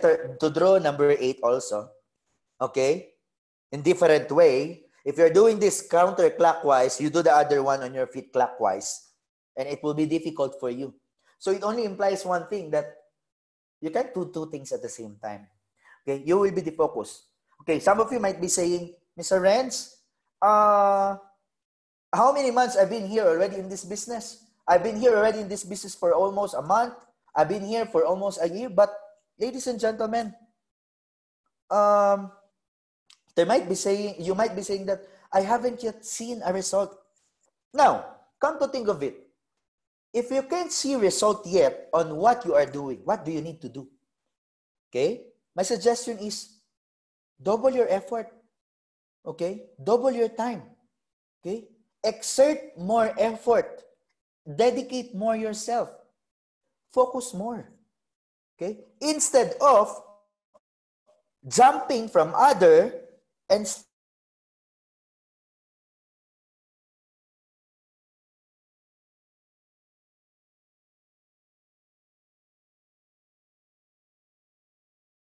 to draw number eight also. Okay? In different way. If you're doing this counterclockwise, you do the other one on your feet clockwise. And it will be difficult for you. So it only implies one thing that you can't do two things at the same time. Okay, you will be the focus. Okay, some of you might be saying, Mr. Renz, uh, how many months I've been here already in this business? I've been here already in this business for almost a month. I've been here for almost a year. But ladies and gentlemen, um, they might be saying, you might be saying that I haven't yet seen a result. Now, come to think of it. If you can't see result yet on what you are doing, what do you need to do? Okay? My suggestion is double your effort. Okay? Double your time. Okay? Exert more effort. Dedicate more yourself. Focus more. Okay? Instead of jumping from other and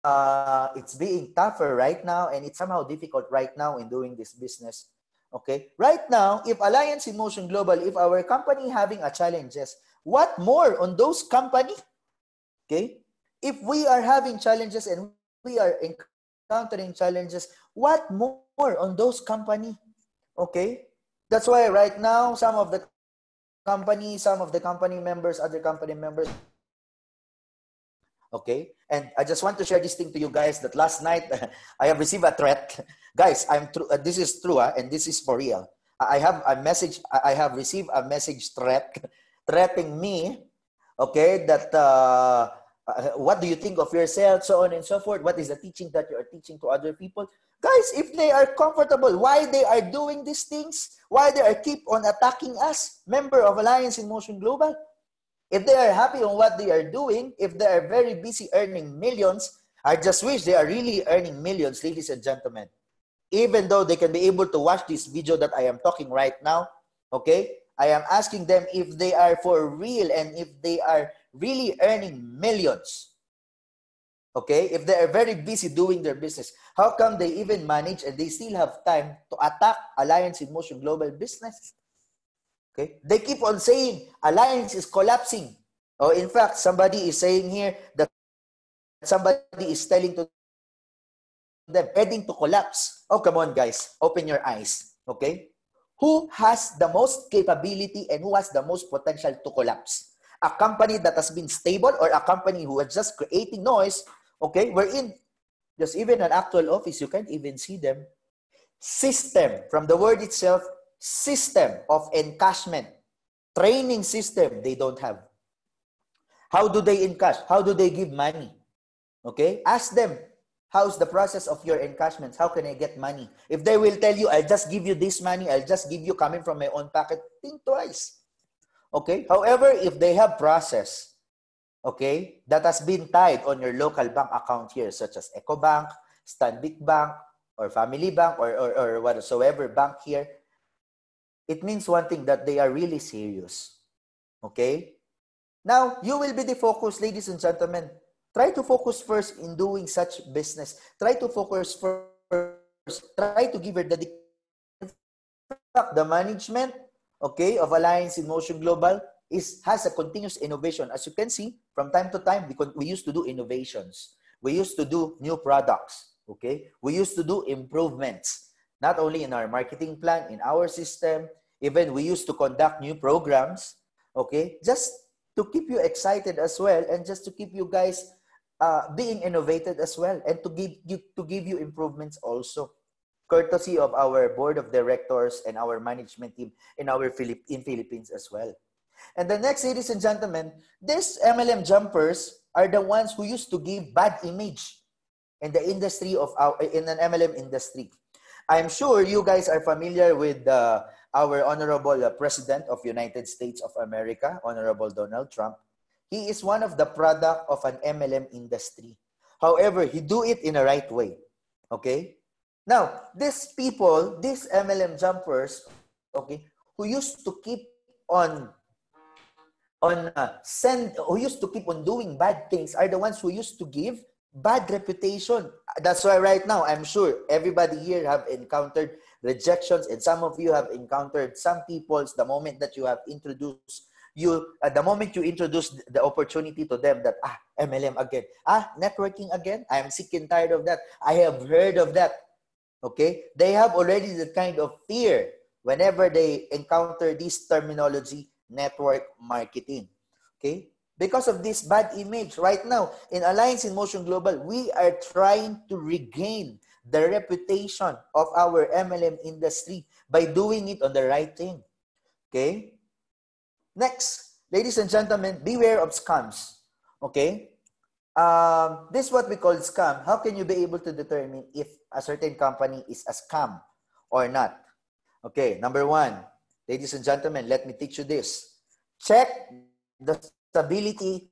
Uh, it's being tougher right now and it's somehow difficult right now in doing this business. Okay. Right now, if Alliance in Motion Global, if our company having a challenges, what more on those company? Okay. If we are having challenges and we are encountering challenges, what more on those company? Okay. That's why right now, some of the company, some of the company members, other company members Okay. And I just want to share this thing to you guys that last night I have received a threat. guys, I'm true. Uh, this is true, uh, and this is for real. I have a message. I have received a message threat, threatening me. Okay, that uh, uh, what do you think of yourself, so on and so forth. What is the teaching that you are teaching to other people, guys? If they are comfortable, why they are doing these things? Why they are keep on attacking us, member of Alliance in Motion Global? If they are happy on what they are doing, if they are very busy earning millions, I just wish they are really earning millions, ladies and gentlemen. Even though they can be able to watch this video that I am talking right now, okay? I am asking them if they are for real and if they are really earning millions. Okay? If they are very busy doing their business, how come they even manage and they still have time to attack Alliance in Motion Global Business? Okay? They keep on saying alliance is collapsing. Or in fact, somebody is saying here that somebody is telling to them heading to collapse. Oh, come on, guys. Open your eyes. Okay? Who has the most capability and who has the most potential to collapse? A company that has been stable or a company who is just creating noise, okay, we're in just even an actual office, you can't even see them. System, from the word itself, system of encashment, training system, they don't have. How do they encash? How do they give money? Okay, ask them, how's the process of your encashments? How can I get money? If they will tell you, I'll just give you this money, I'll just give you coming from my own pocket, think twice. Okay, however, if they have process, okay, that has been tied on your local bank account here, such as EcoBank, Stanbic Bank, or Family Bank, or, or, or whatsoever bank here, it means one thing that they are really serious. Okay? Now, you will be the focus, ladies and gentlemen. Try to focus first in doing such business. Try to focus first. Try to give your dedication. The management, okay, of Alliance in Motion Global is has a continuous innovation. As you can see, from time to time, we, we used to do innovations. We used to do new products. Okay? We used to do improvements not only in our marketing plan, in our system, even we used to conduct new programs, okay, just to keep you excited as well and just to keep you guys uh, being innovated as well and to give you to give you improvements also courtesy of our board of directors and our management team in our Philip in Philippines as well. And the next, ladies and gentlemen, these MLM jumpers are the ones who used to give bad image in the industry of our in an MLM industry. I'm sure you guys are familiar with uh, our honorable uh, president of United States of America, Honorable Donald Trump. He is one of the product of an MLM industry. However, he do it in a right way. Okay? Now, these people, these MLM jumpers, okay, who used to keep on on uh, send who used to keep on doing bad things are the ones who used to give bad reputation. That's why right now, I'm sure everybody here have encountered rejections and some of you have encountered some people's the moment that you have introduced you at the moment you introduce the opportunity to them that ah MLM again ah networking again I'm sick and tired of that I have heard of that okay they have already the kind of fear whenever they encounter this terminology network marketing okay because of this bad image. Right now, in Alliance in Motion Global, we are trying to regain the reputation of our MLM industry by doing it on the right thing. Okay? Next, ladies and gentlemen, beware of scams. Okay? Um, this is what we call scam. How can you be able to determine if a certain company is a scam or not? Okay, number one, ladies and gentlemen, let me teach you this. Check the stability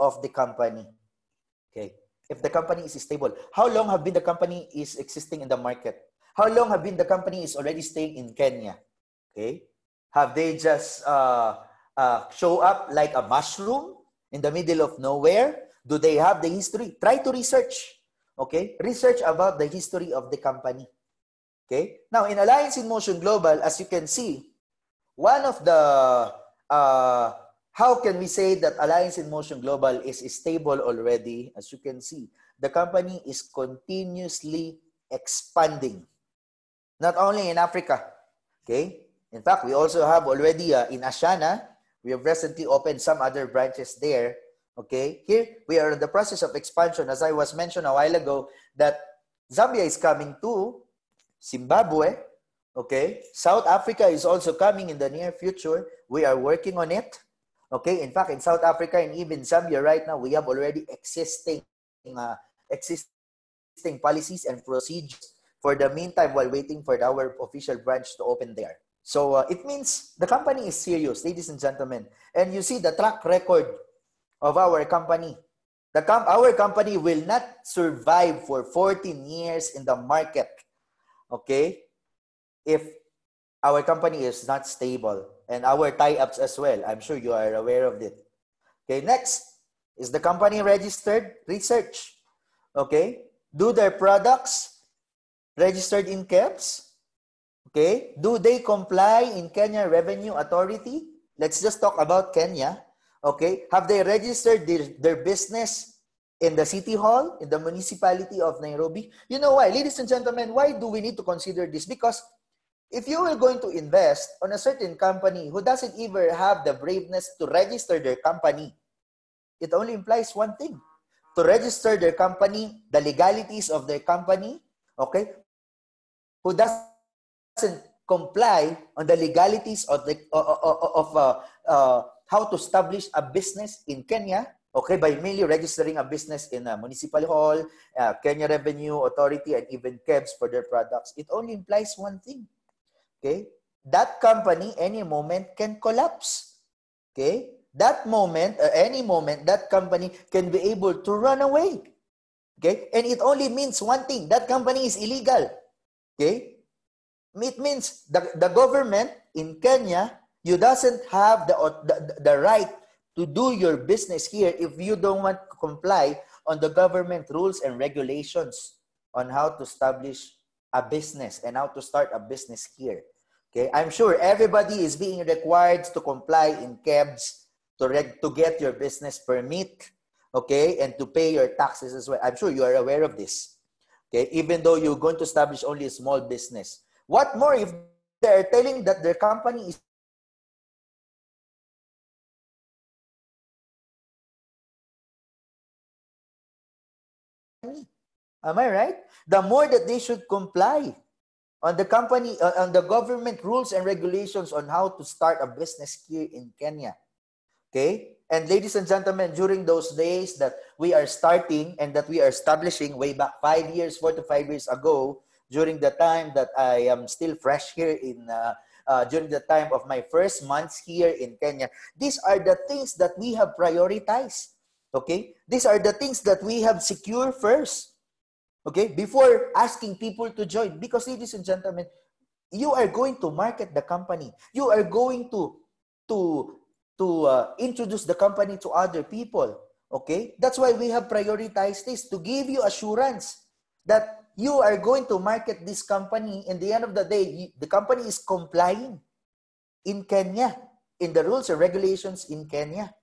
of the company. Okay. If the company is stable, how long have been the company is existing in the market? How long have been the company is already staying in Kenya? Okay. Have they just uh, uh, show up like a mushroom in the middle of nowhere? Do they have the history? Try to research. Okay? Research about the history of the company. Okay? Now, in Alliance in Motion Global, as you can see, one of the, uh, how can we say that Alliance in Motion Global is stable already? As you can see, the company is continuously expanding. Not only in Africa, okay? In fact, we also have already uh, in Ashana, we have recently opened some other branches there. Okay, here we are in the process of expansion. As I was mentioned a while ago, that Zambia is coming to Zimbabwe. Okay, South Africa is also coming in the near future. We are working on it. Okay, in fact, in South Africa and even Zambia right now, we have already existing uh, existing policies and procedures for the meantime while waiting for our official branch to open there. So uh, it means the company is serious, ladies and gentlemen. And you see the track record of our company. The com- our company will not survive for 14 years in the market, okay, if our company is not stable and our tie-ups as well. I'm sure you are aware of it. Okay, next is the company registered research. Okay, do their products registered in KEBS? Okay, do they comply in Kenya Revenue Authority? Let's just talk about Kenya. Okay, have they registered their, their business in the city hall, in the municipality of Nairobi? You know why, ladies and gentlemen, why do we need to consider this? Because if you are going to invest on a certain company who doesn't even have the braveness to register their company, it only implies one thing to register their company, the legalities of their company, okay, who doesn't comply on the legalities of the of uh, uh, how to establish a business in Kenya, okay, by merely registering a business in a municipal hall, uh, Kenya Revenue Authority, and even KEBS for their products. It only implies one thing, okay? That company, any moment, can collapse, okay? That moment, uh, any moment, that company can be able to run away, okay? And it only means one thing, that company is illegal, okay? It means the, the government in Kenya you doesn't have the, the, the right to do your business here if you don't want to comply on the government rules and regulations on how to establish a business and how to start a business here. Okay, I'm sure everybody is being required to comply in KEBS to, reg- to get your business permit, okay, and to pay your taxes as well. I'm sure you are aware of this. Okay, even though you're going to establish only a small business. What more if they're telling that their company is Am I right? The more that they should comply on the company, uh, on the government rules and regulations on how to start a business here in Kenya. Okay? And ladies and gentlemen, during those days that we are starting and that we are establishing way back five years, four to five years ago, during the time that I am still fresh here in, uh, uh, during the time of my first months here in Kenya, these are the things that we have prioritized. Okay? These are the things that we have secured first. Okay, before asking people to join, because ladies and gentlemen, you are going to market the company. You are going to to to uh, introduce the company to other people. Okay, that's why we have prioritized this to give you assurance that you are going to market this company. In the end of the day, the company is complying in Kenya in the rules and regulations in Kenya.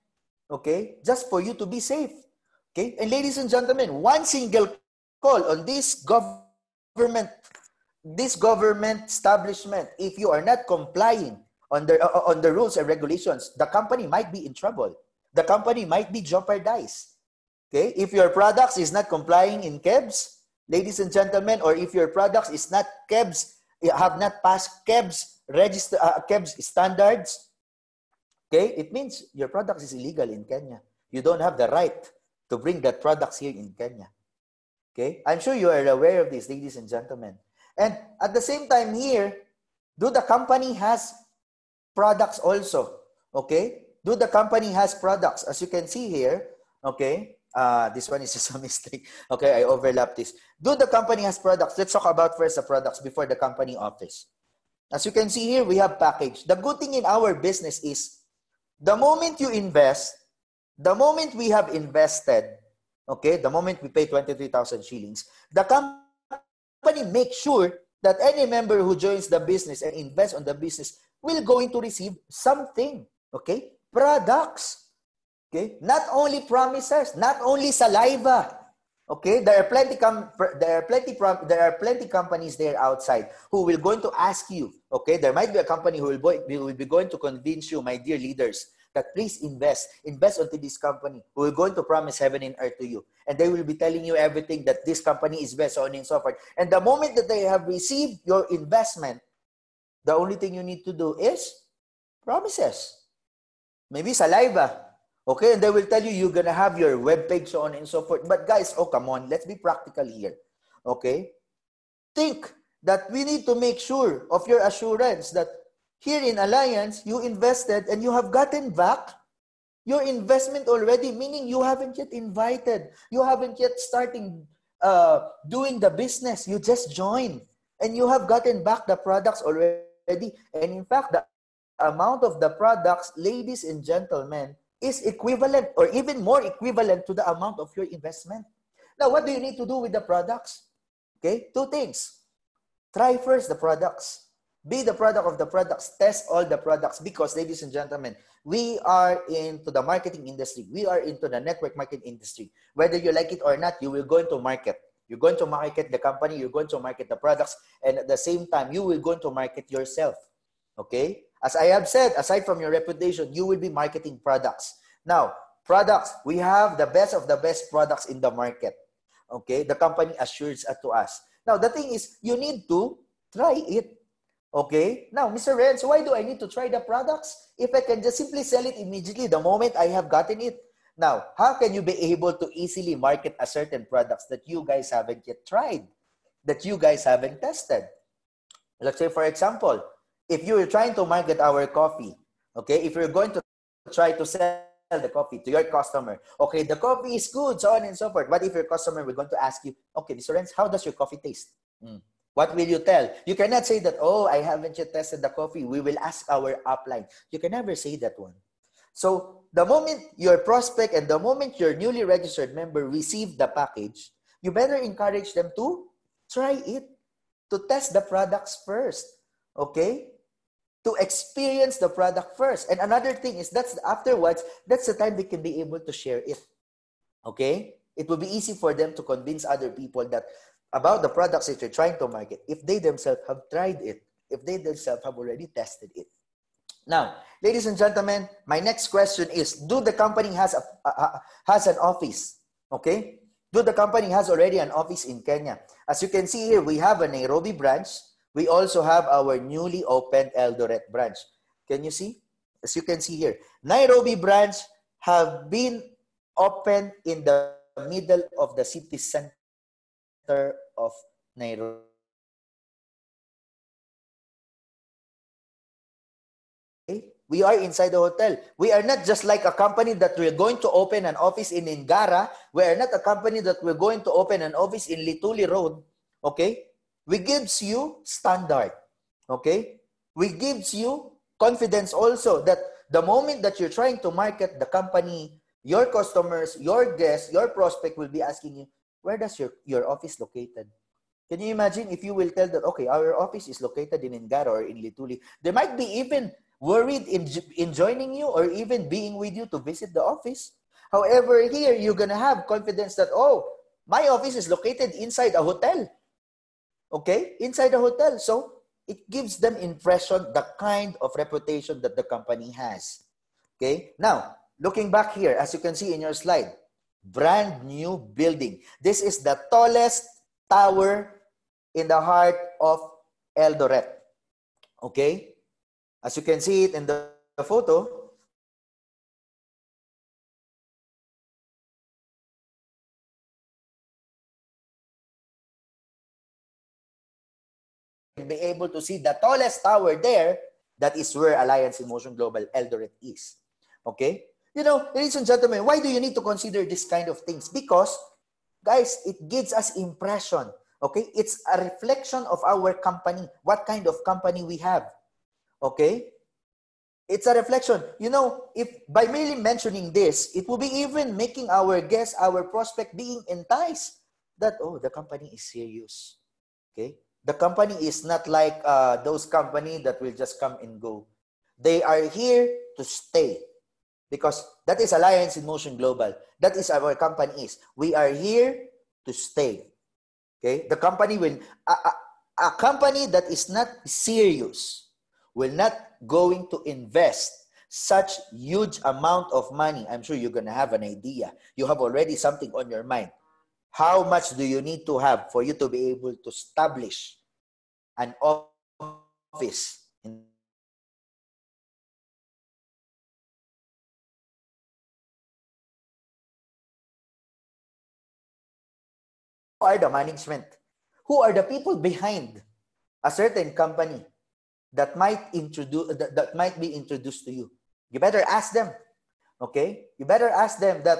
Okay, just for you to be safe. Okay, and ladies and gentlemen, one single call on this government this government establishment if you are not complying on the uh, on the rules and regulations the company might be in trouble the company might be jeopardized okay if your products is not complying in KEBS ladies and gentlemen or if your products is not KEBS have not passed KEBS register uh, KEBS standards okay it means your product is illegal in Kenya you don't have the right to bring that products here in Kenya Okay, I'm sure you are aware of this, ladies and gentlemen. And at the same time here, do the company has products also? Okay, do the company has products? As you can see here, okay, uh, this one is just a mistake. Okay, I overlap this. Do the company has products? Let's talk about first the products before the company office. As you can see here, we have package. The good thing in our business is the moment you invest, the moment we have invested, okay, the moment we pay 23,000 shillings, the company makes sure that any member who joins the business and invests on the business will going to receive something, okay? Products, okay? Not only promises, not only saliva, okay? There are plenty com- there are plenty prom- there are plenty companies there outside who will going to ask you, okay? There might be a company who will, will be going to convince you, my dear leaders, that please invest, invest onto this company who will going to promise heaven and earth to you. And they will be telling you everything that this company is best, on and so forth. And the moment that they have received your investment, the only thing you need to do is promises. Maybe saliva. Okay, and they will tell you you're gonna have your web page, so on and so forth. But guys, oh come on, let's be practical here. Okay? Think that we need to make sure of your assurance that here in Alliance, you invested and you have gotten back your investment already, meaning you haven't yet invited, you haven't yet starting uh, doing the business. You just joined and you have gotten back the products already. And in fact, the amount of the products, ladies and gentlemen, is equivalent or even more equivalent to the amount of your investment. Now, what do you need to do with the products? Okay, two things. Try first the products. Be the product of the products. Test all the products because, ladies and gentlemen, we are into the marketing industry. We are into the network marketing industry. Whether you like it or not, you will go into market. You're going to market the company, you're going to market the products, and at the same time, you will go to market yourself. Okay? As I have said, aside from your reputation, you will be marketing products. Now, products, we have the best of the best products in the market. Okay? The company assures to us. Now, the thing is, you need to try it. Okay? Now, Mr. Renz, why do I need to try the products if I can just simply sell it immediately the moment I have gotten it? Now, how can you be able to easily market a certain products that you guys haven't yet tried, that you guys haven't tested? Let's say, for example, if you are trying to market our coffee, okay, if you're going to try to sell the coffee to your customer, okay, the coffee is good, so on and so forth. What if your customer we're going to ask you, okay, Mr. Renz, how does your coffee taste? Mm. What will you tell? You cannot say that, oh, I haven't yet tested the coffee. We will ask our upline. You can never say that one. So the moment your prospect and the moment your newly registered member receive the package, you better encourage them to try it, to test the products first, okay? To experience the product first. And another thing is that's afterwards, that's the time they can be able to share it, okay? It will be easy for them to convince other people that about the products that you're trying to market if they themselves have tried it, if they themselves have already tested it. Now, ladies and gentlemen, my next question is, do the company has a, has an office? Okay? Do the company has already an office in Kenya? As you can see here, we have a Nairobi branch. We also have our newly opened Eldoret branch. Can you see? As you can see here, Nairobi branch have been opened in the middle of the city center of Nairobi. We are inside the hotel. We are not just like a company that we're going to open an office in Ngara. We are not a company that we're going to open an office in Luthuli Road. Okay? We gives you standard. Okay? We gives you confidence also that the moment that you're trying to market the company, your customers, your guests, your prospect will be asking you, where does your, your office located? Can you imagine if you will tell that, okay, our office is located in Ngara or in Luthuli? They might be even worried in, in joining you or even being with you to visit the office. However, here you're going to have confidence that, oh, my office is located inside a hotel. Okay? Inside a hotel. So it gives them impression, the kind of reputation that the company has. Okay? Now, looking back here, as you can see in your slide, brand new building. This is the tallest tower in the heart of Eldoret. Okay? As you can see it in the, the photo, be able to see the tallest tower there. That is where Alliance in Motion Global Eldoret is. Okay? You know, ladies and gentlemen, why do you need to consider this kind of things? Because, guys, it gives us impression. Okay? It's a reflection of our company, what kind of company we have. Okay? it's a reflection. You know, if by merely mentioning this, it will be even making our guest, our prospect being enticed that, oh, the company is serious. Okay? The company is not like uh, those company that will just come and go. They are here to stay because that is Alliance in Motion Global. That is our company is. We are here to stay. Okay? The company will, a, a, a company that is not serious will not going to invest such huge amount of money. I'm sure you're to have an idea. You have already something on your mind. How much do you need to have for you to be able to establish an office in who are the management? Who are the people behind a certain company that might introduce that, that might be introduced to you? You better ask them. Okay? You better ask them that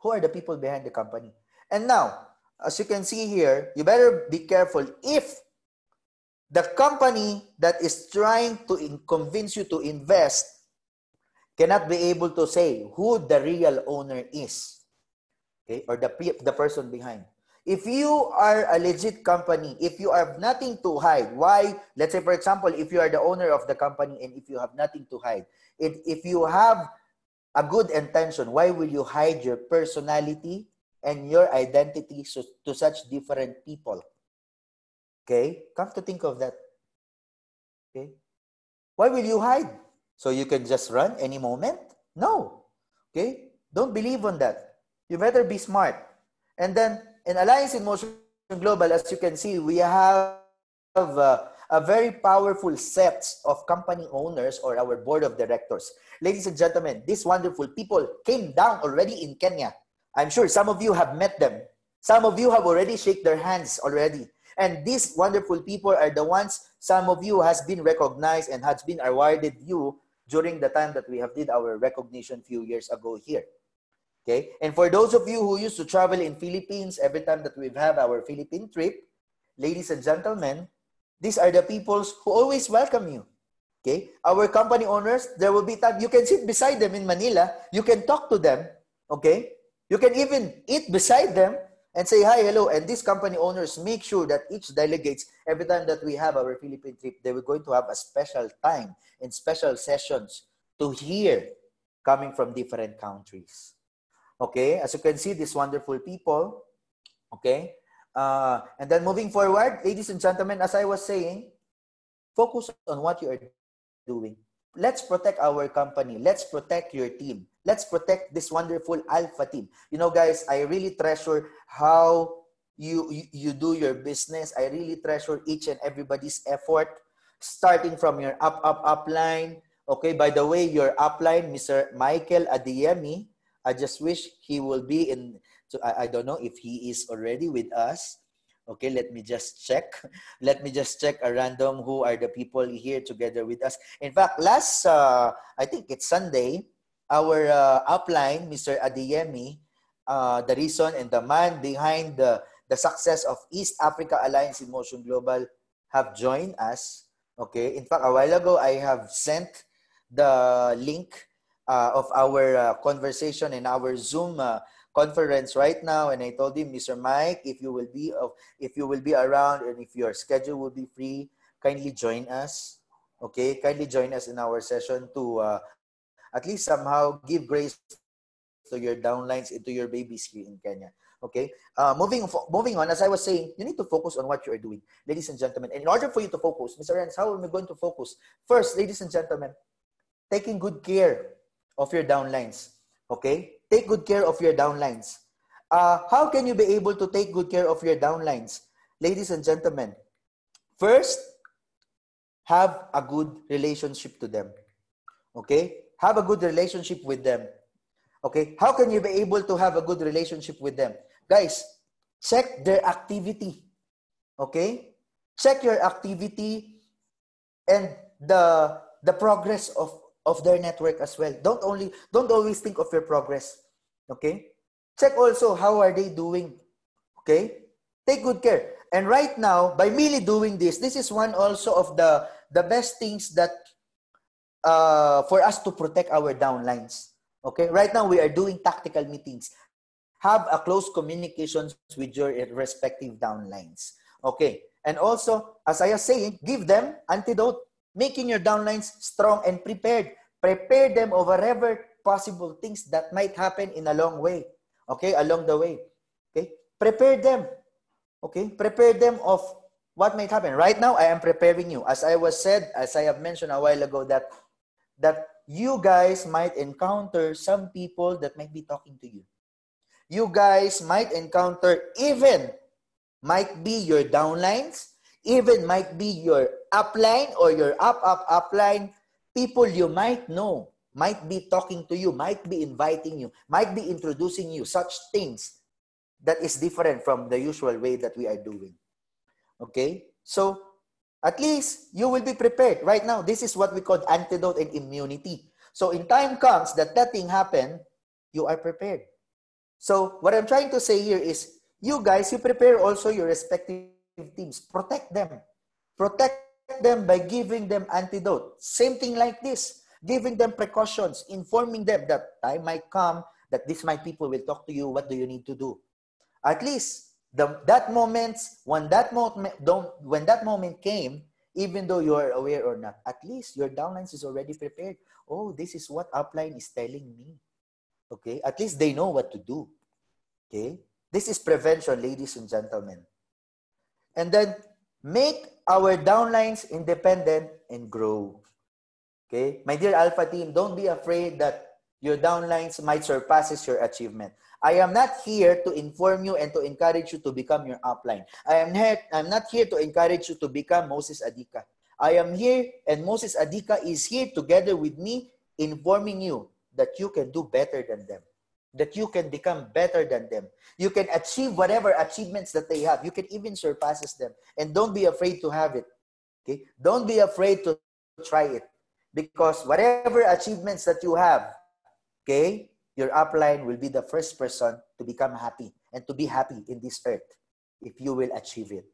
who are the people behind the company? And now, as you can see here, you better be careful. If the company that is trying to convince you to invest cannot be able to say who the real owner is okay or the the person behind. If you are a legit company if you have nothing to hide why let's say for example if you are the owner of the company and if you have nothing to hide if, if you have a good intention why will you hide your personality and your identity so, to such different people. Okay? Come to think of that. Okay? Why will you hide? So you can just run any moment? No. Okay? Don't believe on that. You better be smart. And then in alliance in motion global as you can see we have uh, a very powerful set of company owners or our board of directors. Ladies and gentlemen these wonderful people came down already in kenya i'm sure some of you have met them. Some of you have already shake their hands already. And these wonderful people are the ones some of you has been recognized and has been awarded you during the time that we have did our recognition few years ago here. Okay? And for those of you who used to travel in philippines every time that we've had our philippine trip ladies and gentlemen these are the peoples who always welcome you. Okay? Our company owners there will be time you can sit beside them in manila you can talk to them. Okay you can even eat beside them and say hi hello. And these company owners make sure that each delegates every time that we have our philippine trip they were going to have a special time and special sessions to hear coming from different countries. Okay? As you can see these wonderful people. Okay? Uh, and then moving forward ladies and gentlemen as i was saying focus on what you are doing let's protect our company. Let's protect your team. Let's protect this wonderful alpha team. You know guys i really treasure how you, you you do your business. I really treasure each and everybody's effort starting from your up up upline. Okay by the way your upline mr michael adiemi i just wish he will be in so I, I don't know if he is already with us okay let me just check let me just check a random who are the people here together with us in fact last uh, i think it's sunday our uh, upline, Mr. Adeyemi, uh, the reason and the man behind the, the success of East Africa Alliance in Motion Global have joined us. Okay. In fact, a while ago, I have sent the link uh, of our uh, conversation in our Zoom uh, conference right now, and I told him, Mr. Mike, if you will be of, if you will be around and if your schedule will be free, kindly join us. Okay, kindly join us in our session to uh, at least somehow give grace to your downlines and to your babies here in Kenya. Okay. Uh, moving moving on, as I was saying, you need to focus on what you are doing, ladies and gentlemen. And in order for you to focus, Mr. Renz, how are we going to focus? First, ladies and gentlemen, taking good care of your downlines. Okay, take good care of your downlines. Uh, how can you be able to take good care of your downlines, ladies and gentlemen? First, have a good relationship to them. Okay, have a good relationship with them. Okay, how can you be able to have a good relationship with them? Guys, check their activity. Okay, check your activity and the the progress of of their network as well. Don't only don't always think of your progress. Okay, check also how are they doing. Okay, take good care. And right now, by merely doing this, this is one also of the the best things that uh, for us to protect our downlines. Okay, right now we are doing tactical meetings. Have a close communications with your respective downlines. Okay, and also, as I was saying, give them antidote, making your downlines strong and prepared. Prepare them of whatever possible things that might happen in a long way. Okay, along the way. Okay, prepare them. Okay, prepare them of what might happen. Right now, I am preparing you. As I was said, as I have mentioned a while ago, that that you guys might encounter some people that might be talking to you. You guys might encounter even might be your downlines, even might be your upline or your up up upline. People you might know might be talking to you, might be inviting you, might be introducing you, such things that is different from the usual way that we are doing. Okay? So, at least you will be prepared. Right now, this is what we call antidote and immunity. So, in time comes that that thing happen, you are prepared. So, what I'm trying to say here is, you guys, you prepare also your respective teams. Protect them. Protect them by giving them antidote. Same thing like this. Giving them precautions, informing them that time might come, that this my people will talk to you, what do you need to do? At least the, that moment, when that moment, don't, when that moment came, even though you are aware or not, at least your downlines is already prepared. Oh, this is what upline is telling me. Okay, at least they know what to do. Okay, this is prevention, ladies and gentlemen. And then make our downlines independent and grow. Okay, my dear Alpha team, don't be afraid that your downlines might surpasses your achievement. I am not here to inform you and to encourage you to become your upline. I am here, I'm not here to encourage you to become Moses Adika. I am here and Moses Adika is here together with me informing you that you can do better than them. That you can become better than them. You can achieve whatever achievements that they have. You can even surpasses them. And don't be afraid to have it. Okay? Don't be afraid to try it. Because whatever achievements that you have, okay, your upline will be the first person to become happy and to be happy in this earth if you will achieve it.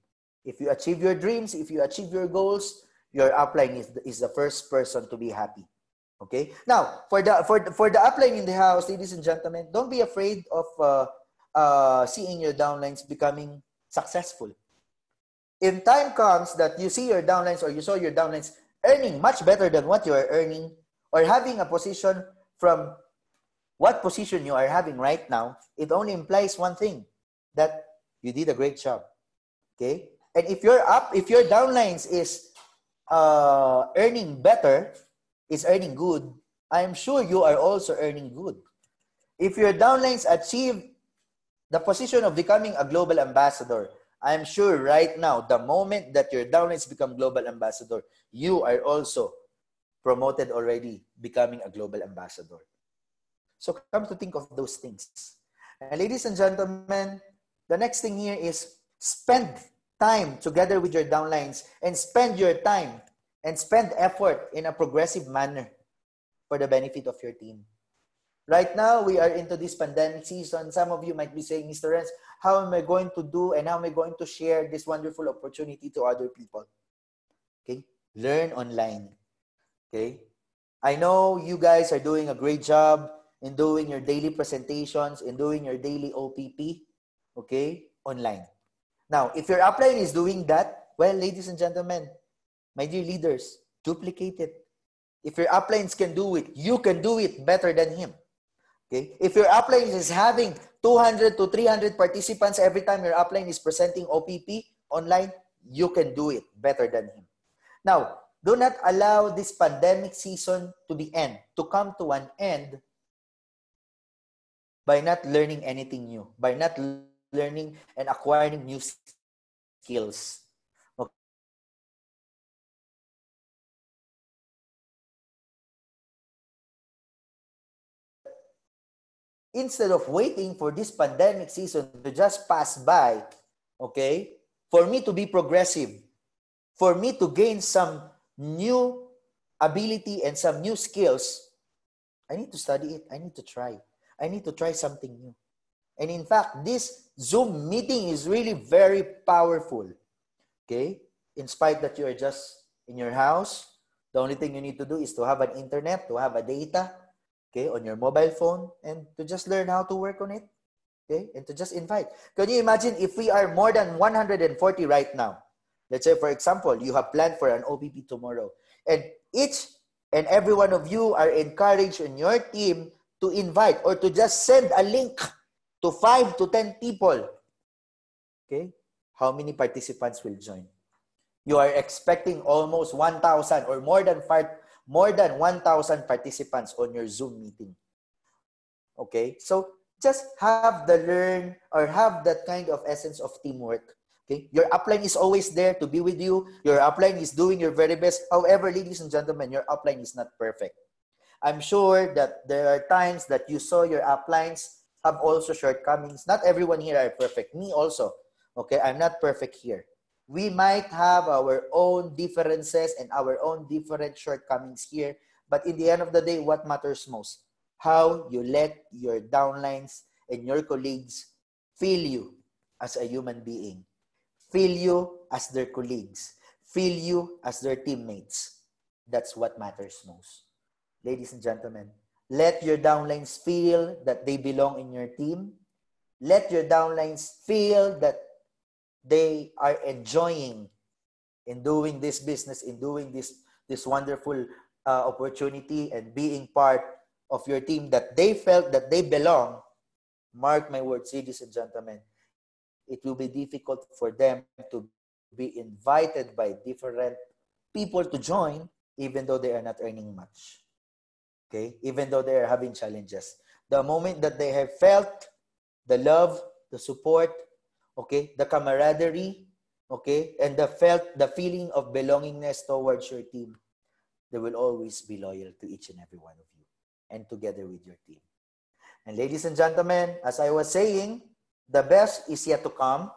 If you achieve your dreams, if you achieve your goals, your upline is the, is the first person to be happy. Okay. Now, for the for the, for the upline in the house, ladies and gentlemen, don't be afraid of uh, uh, seeing your downlines becoming successful. In time comes that you see your downlines or you saw your downlines earning much better than what you are earning, or having a position from what position you are having right now, it only implies one thing that you did a great job. Okay? And if you're up, if your downlines is uh, earning better, is earning good, I'm sure you are also earning good. If your downlines achieve the position of becoming a global ambassador, I'm sure right now, the moment that your downlines become global ambassador, you are also promoted already becoming a global ambassador. So come to think of those things. And ladies and gentlemen, the next thing here is spend time together with your downlines and spend your time and spend effort in a progressive manner for the benefit of your team. Right now, we are into this pandemic season. Some of you might be saying, Mr. Renz, how am I going to do and how am I going to share this wonderful opportunity to other people? Okay, learn online. Okay, I know you guys are doing a great job in doing your daily presentations, in doing your daily OPP, okay, online. Now, if your upline is doing that, well, ladies and gentlemen, my dear leaders, duplicate it. If your uplines can do it, you can do it better than him. Okay? If your upline is having 200 to 300 participants every time your upline is presenting OPP online, you can do it better than him. Now, do not allow this pandemic season to be end, to come to an end by not learning anything new, by not learning and acquiring new skills. Instead of waiting for this pandemic season to just pass by, okay, for me to be progressive, for me to gain some new ability and some new skills, I need to study it. I need to try. I need to try something new. And in fact, this Zoom meeting is really very powerful. Okay? In spite that you are just in your house, The only thing you need to do is to have an internet, to have a data, okay, on your mobile phone, and to just learn how to work on it, okay, and to just invite. Can you imagine if we are more than 140 right now? Let's say, for example, you have planned for an OPP tomorrow, and each and every one of you are encouraged in your team to invite or to just send a link to five to 10 people. Okay, how many participants will join? You are expecting almost 1,000 or more than five, more than 1,000 participants on your Zoom meeting. Okay, so just have the learn or have that kind of essence of teamwork. Okay, your upline is always there to be with you. Your upline is doing your very best. However, ladies and gentlemen, your upline is not perfect. I'm sure that there are times that you saw your uplines have also shortcomings. Not everyone here are perfect. Me also. Okay, I'm not perfect here. We might have our own differences and our own different shortcomings here. But in the end of the day, what matters most? How you let your downlines and your colleagues feel you as a human being, feel you as their colleagues, feel you as their teammates. That's what matters most. Ladies and gentlemen, let your downlines feel that they belong in your team. Let your downlines feel that they are enjoying in doing this business, in doing this, this wonderful uh, opportunity and being part of your team that they felt that they belong. Mark my words, ladies and gentlemen, it will be difficult for them to be invited by different people to join, even though they are not earning much. Okay, even though they are having challenges. The moment that they have felt the love, the support, okay, the camaraderie, okay, and the felt the feeling of belongingness towards your team, they will always be loyal to each and every one of you and together with your team. And ladies and gentlemen, as I was saying, the best is yet to come.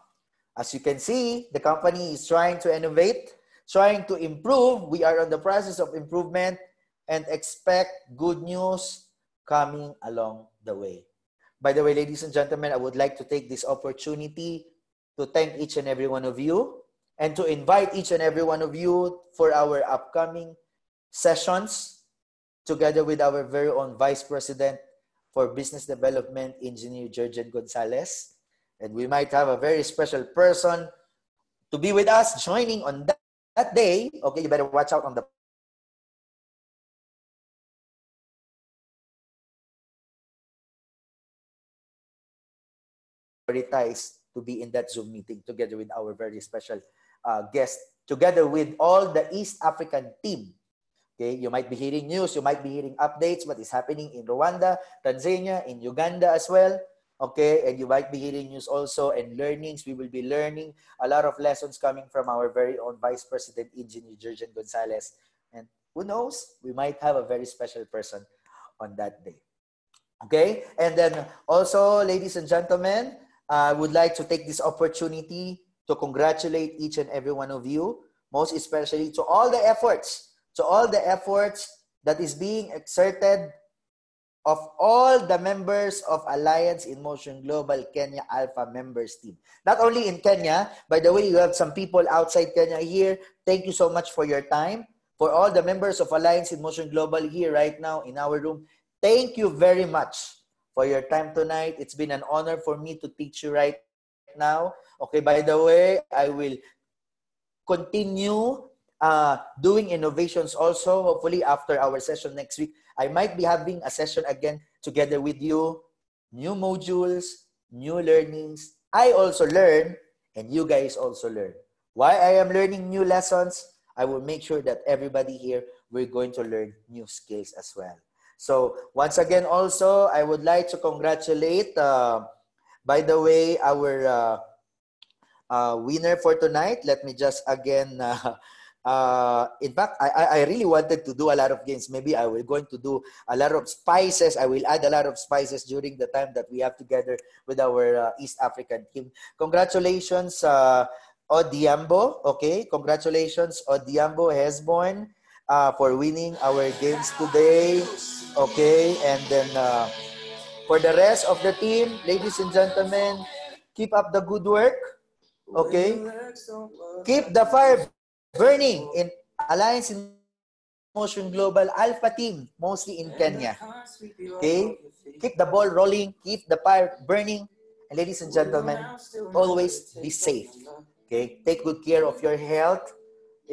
As you can see, the company is trying to innovate, trying to improve. We are on the process of improvement and expect good news coming along the way. By the way, ladies and gentlemen, I would like to take this opportunity to thank each and every one of you and to invite each and every one of you for our upcoming sessions together with our very own Vice President for Business Development, Engineer Jurgen Gonzalez. And we might have a very special person to be with us joining on that, that day. Okay, you better watch out on the prioritize to be in that Zoom meeting together with our very special uh, guest, together with all the East African team. Okay, you might be hearing news, you might be hearing updates, what is happening in Rwanda, Tanzania, in Uganda as well. Okay, and you might be hearing news also and learnings. We will be learning a lot of lessons coming from our very own Vice President, Engineer Jurgen Gonzalez. And who knows, we might have a very special person on that day. Okay, and then also, ladies and gentlemen, I would like to take this opportunity to congratulate each and every one of you, most especially to all the efforts, to all the efforts that is being exerted of all the members of Alliance in Motion Global Kenya Alpha members team. Not only in Kenya, by the way, you have some people outside Kenya here. Thank you so much for your time. For all the members of Alliance in Motion Global here right now in our room, thank you very much for your time tonight. It's been an honor for me to teach you right now. Okay, by the way, I will continue uh, doing innovations also. Hopefully, after our session next week, I might be having a session again together with you. New modules, new learnings. I also learn, and you guys also learn. Why I am learning new lessons, I will make sure that everybody here, we're going to learn new skills as well. So once again, also, I would like to congratulate, uh, by the way, our uh, uh, winner for tonight. Let me just again, uh, uh, in fact, I, I really wanted to do a lot of games. Maybe I will going to do a lot of spices. I will add a lot of spices during the time that we have together with our uh, East African team. Congratulations, Odhiambo. Okay, congratulations, Odhiambo Hesborn uh, for winning our games today. Okay, and then uh, for the rest of the team, ladies and gentlemen, keep up the good work. Okay, keep the fire burning in Alliance in Motion Global Alpha Team, mostly in Kenya. Okay? Keep the ball rolling, keep the fire burning, ladies and gentlemen, always be safe. Okay? Take good care of your health.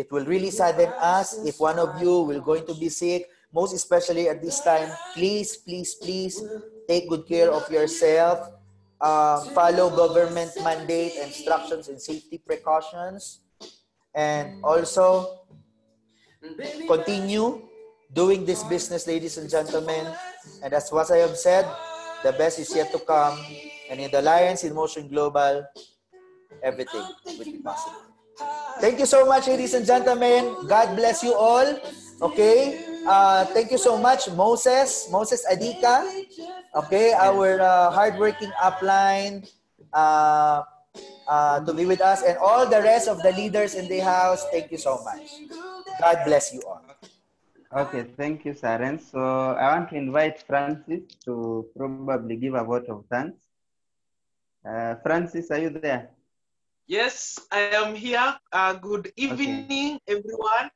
It will really sadden us if one of you will going to be sick, most especially at this time. Please, please, please take good care of yourself. Um, follow government mandate, instructions, and safety precautions. And also, continue doing this business, ladies and gentlemen. And as what I have said, the best is yet to come. And in the Alliance in Motion Global, everything will be possible. Thank you so much, ladies and gentlemen. God bless you all. Okay. Uh, thank you so much, Moses, Moses Adika. Okay, our uh, hardworking upline uh, uh, to be with us, and all the rest of the leaders in the house. Thank you so much. God bless you all. Okay, thank you, Saren. So I want to invite Francis to probably give a vote of thanks. Uh, Francis, are you there? Yes, I am here. Uh, good evening, everyone.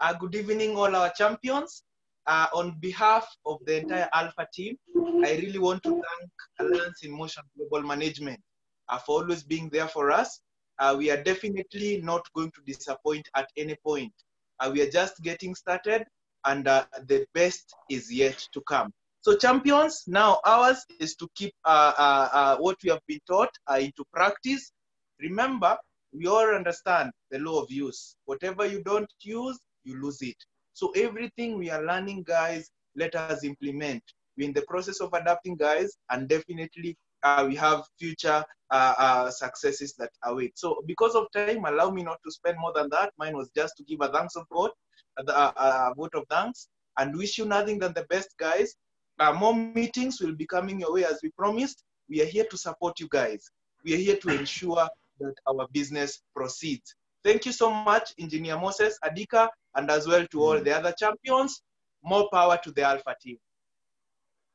Uh, good evening, all our champions. Uh, on behalf of the entire Alpha team, I really want to thank Alliance in Motion Global Management uh, for always being there for us. Uh, we are definitely not going to disappoint at any point. Uh, we are just getting started, and uh, the best is yet to come. So, champions, now ours is to keep uh, uh, uh, what we have been taught uh, into practice. Remember, we all understand the law of use. Whatever you don't use, you lose it. So everything we are learning, guys, let us implement. We're in the process of adapting, guys, and definitely uh, we have future uh, uh, successes that await. So because of time, allow me not to spend more than that. Mine was just to give a thanks of God, a, a, a vote of thanks, and wish you nothing than the best, guys. Uh, more meetings will be coming your way as we promised. We are here to support you guys. We are here to ensure that our business proceeds. Thank you so much, Engineer Moses, Adika, and as well to all the other champions. More power to the Alpha team.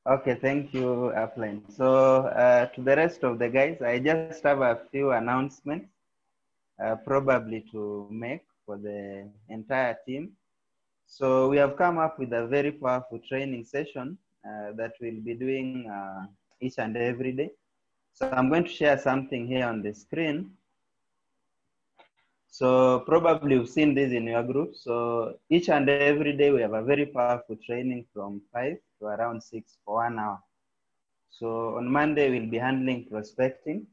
Okay, thank you, Upline. So uh, to the rest of the guys, I just have a few announcements uh, probably to make for the entire team. So we have come up with a very powerful training session uh, that we'll be doing uh, each and every day. So I'm going to share something here on the screen. So probably you've seen this in your group. So each and every day we have a very powerful training from five to around six for one hour. So on Monday we'll be handling prospecting.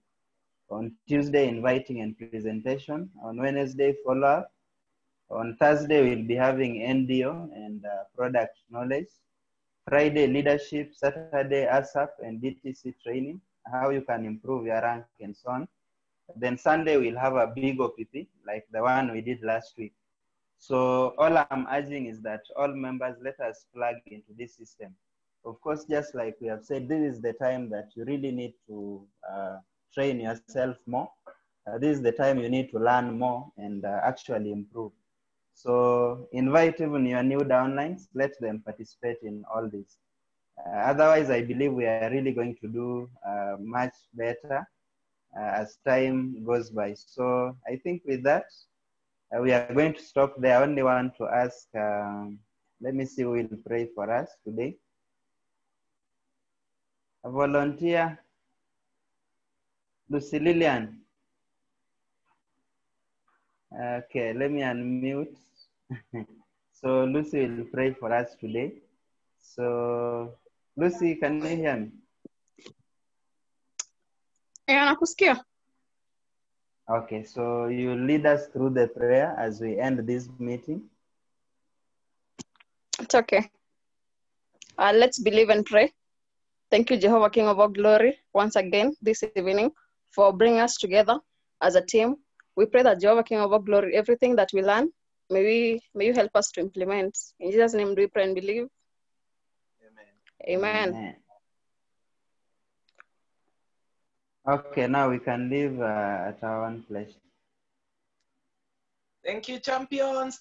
On Tuesday, inviting and presentation. On Wednesday, follow up. On Thursday, we'll be having NDO and uh, product knowledge. Friday, leadership. Saturday, ASAP and DTC training, how you can improve your rank and so on. Then Sunday, we'll have a big OPP like the one we did last week. So all I'm urging is that all members let us plug into this system. Of course, just like we have said, this is the time that you really need to uh, train yourself more. Uh, this is the time you need to learn more and uh, actually improve. So invite even your new downlines, let them participate in all this. Uh, otherwise, I believe we are really going to do uh, much better as time goes by. So I think with that, uh, we are going to stop there. I only want to ask, um, let me see who will pray for us today. A volunteer, Lucy Lillian. Okay, let me unmute. so Lucy will pray for us today. So Lucy, can you hear me? Yeah, nakusikia. Okay, so you lead us through the prayer as we end this meeting. It's okay. Uh, let's believe and pray. Thank you, Jehovah, King of all glory, once again this evening for bringing us together as a team. We pray that Jehovah, King of all glory, everything that we learn, may, we, may you help us to implement. In Jesus' name, do we pray and believe? Amen. Amen. Okay, now we can leave uh, at our own place. Thank you, champions.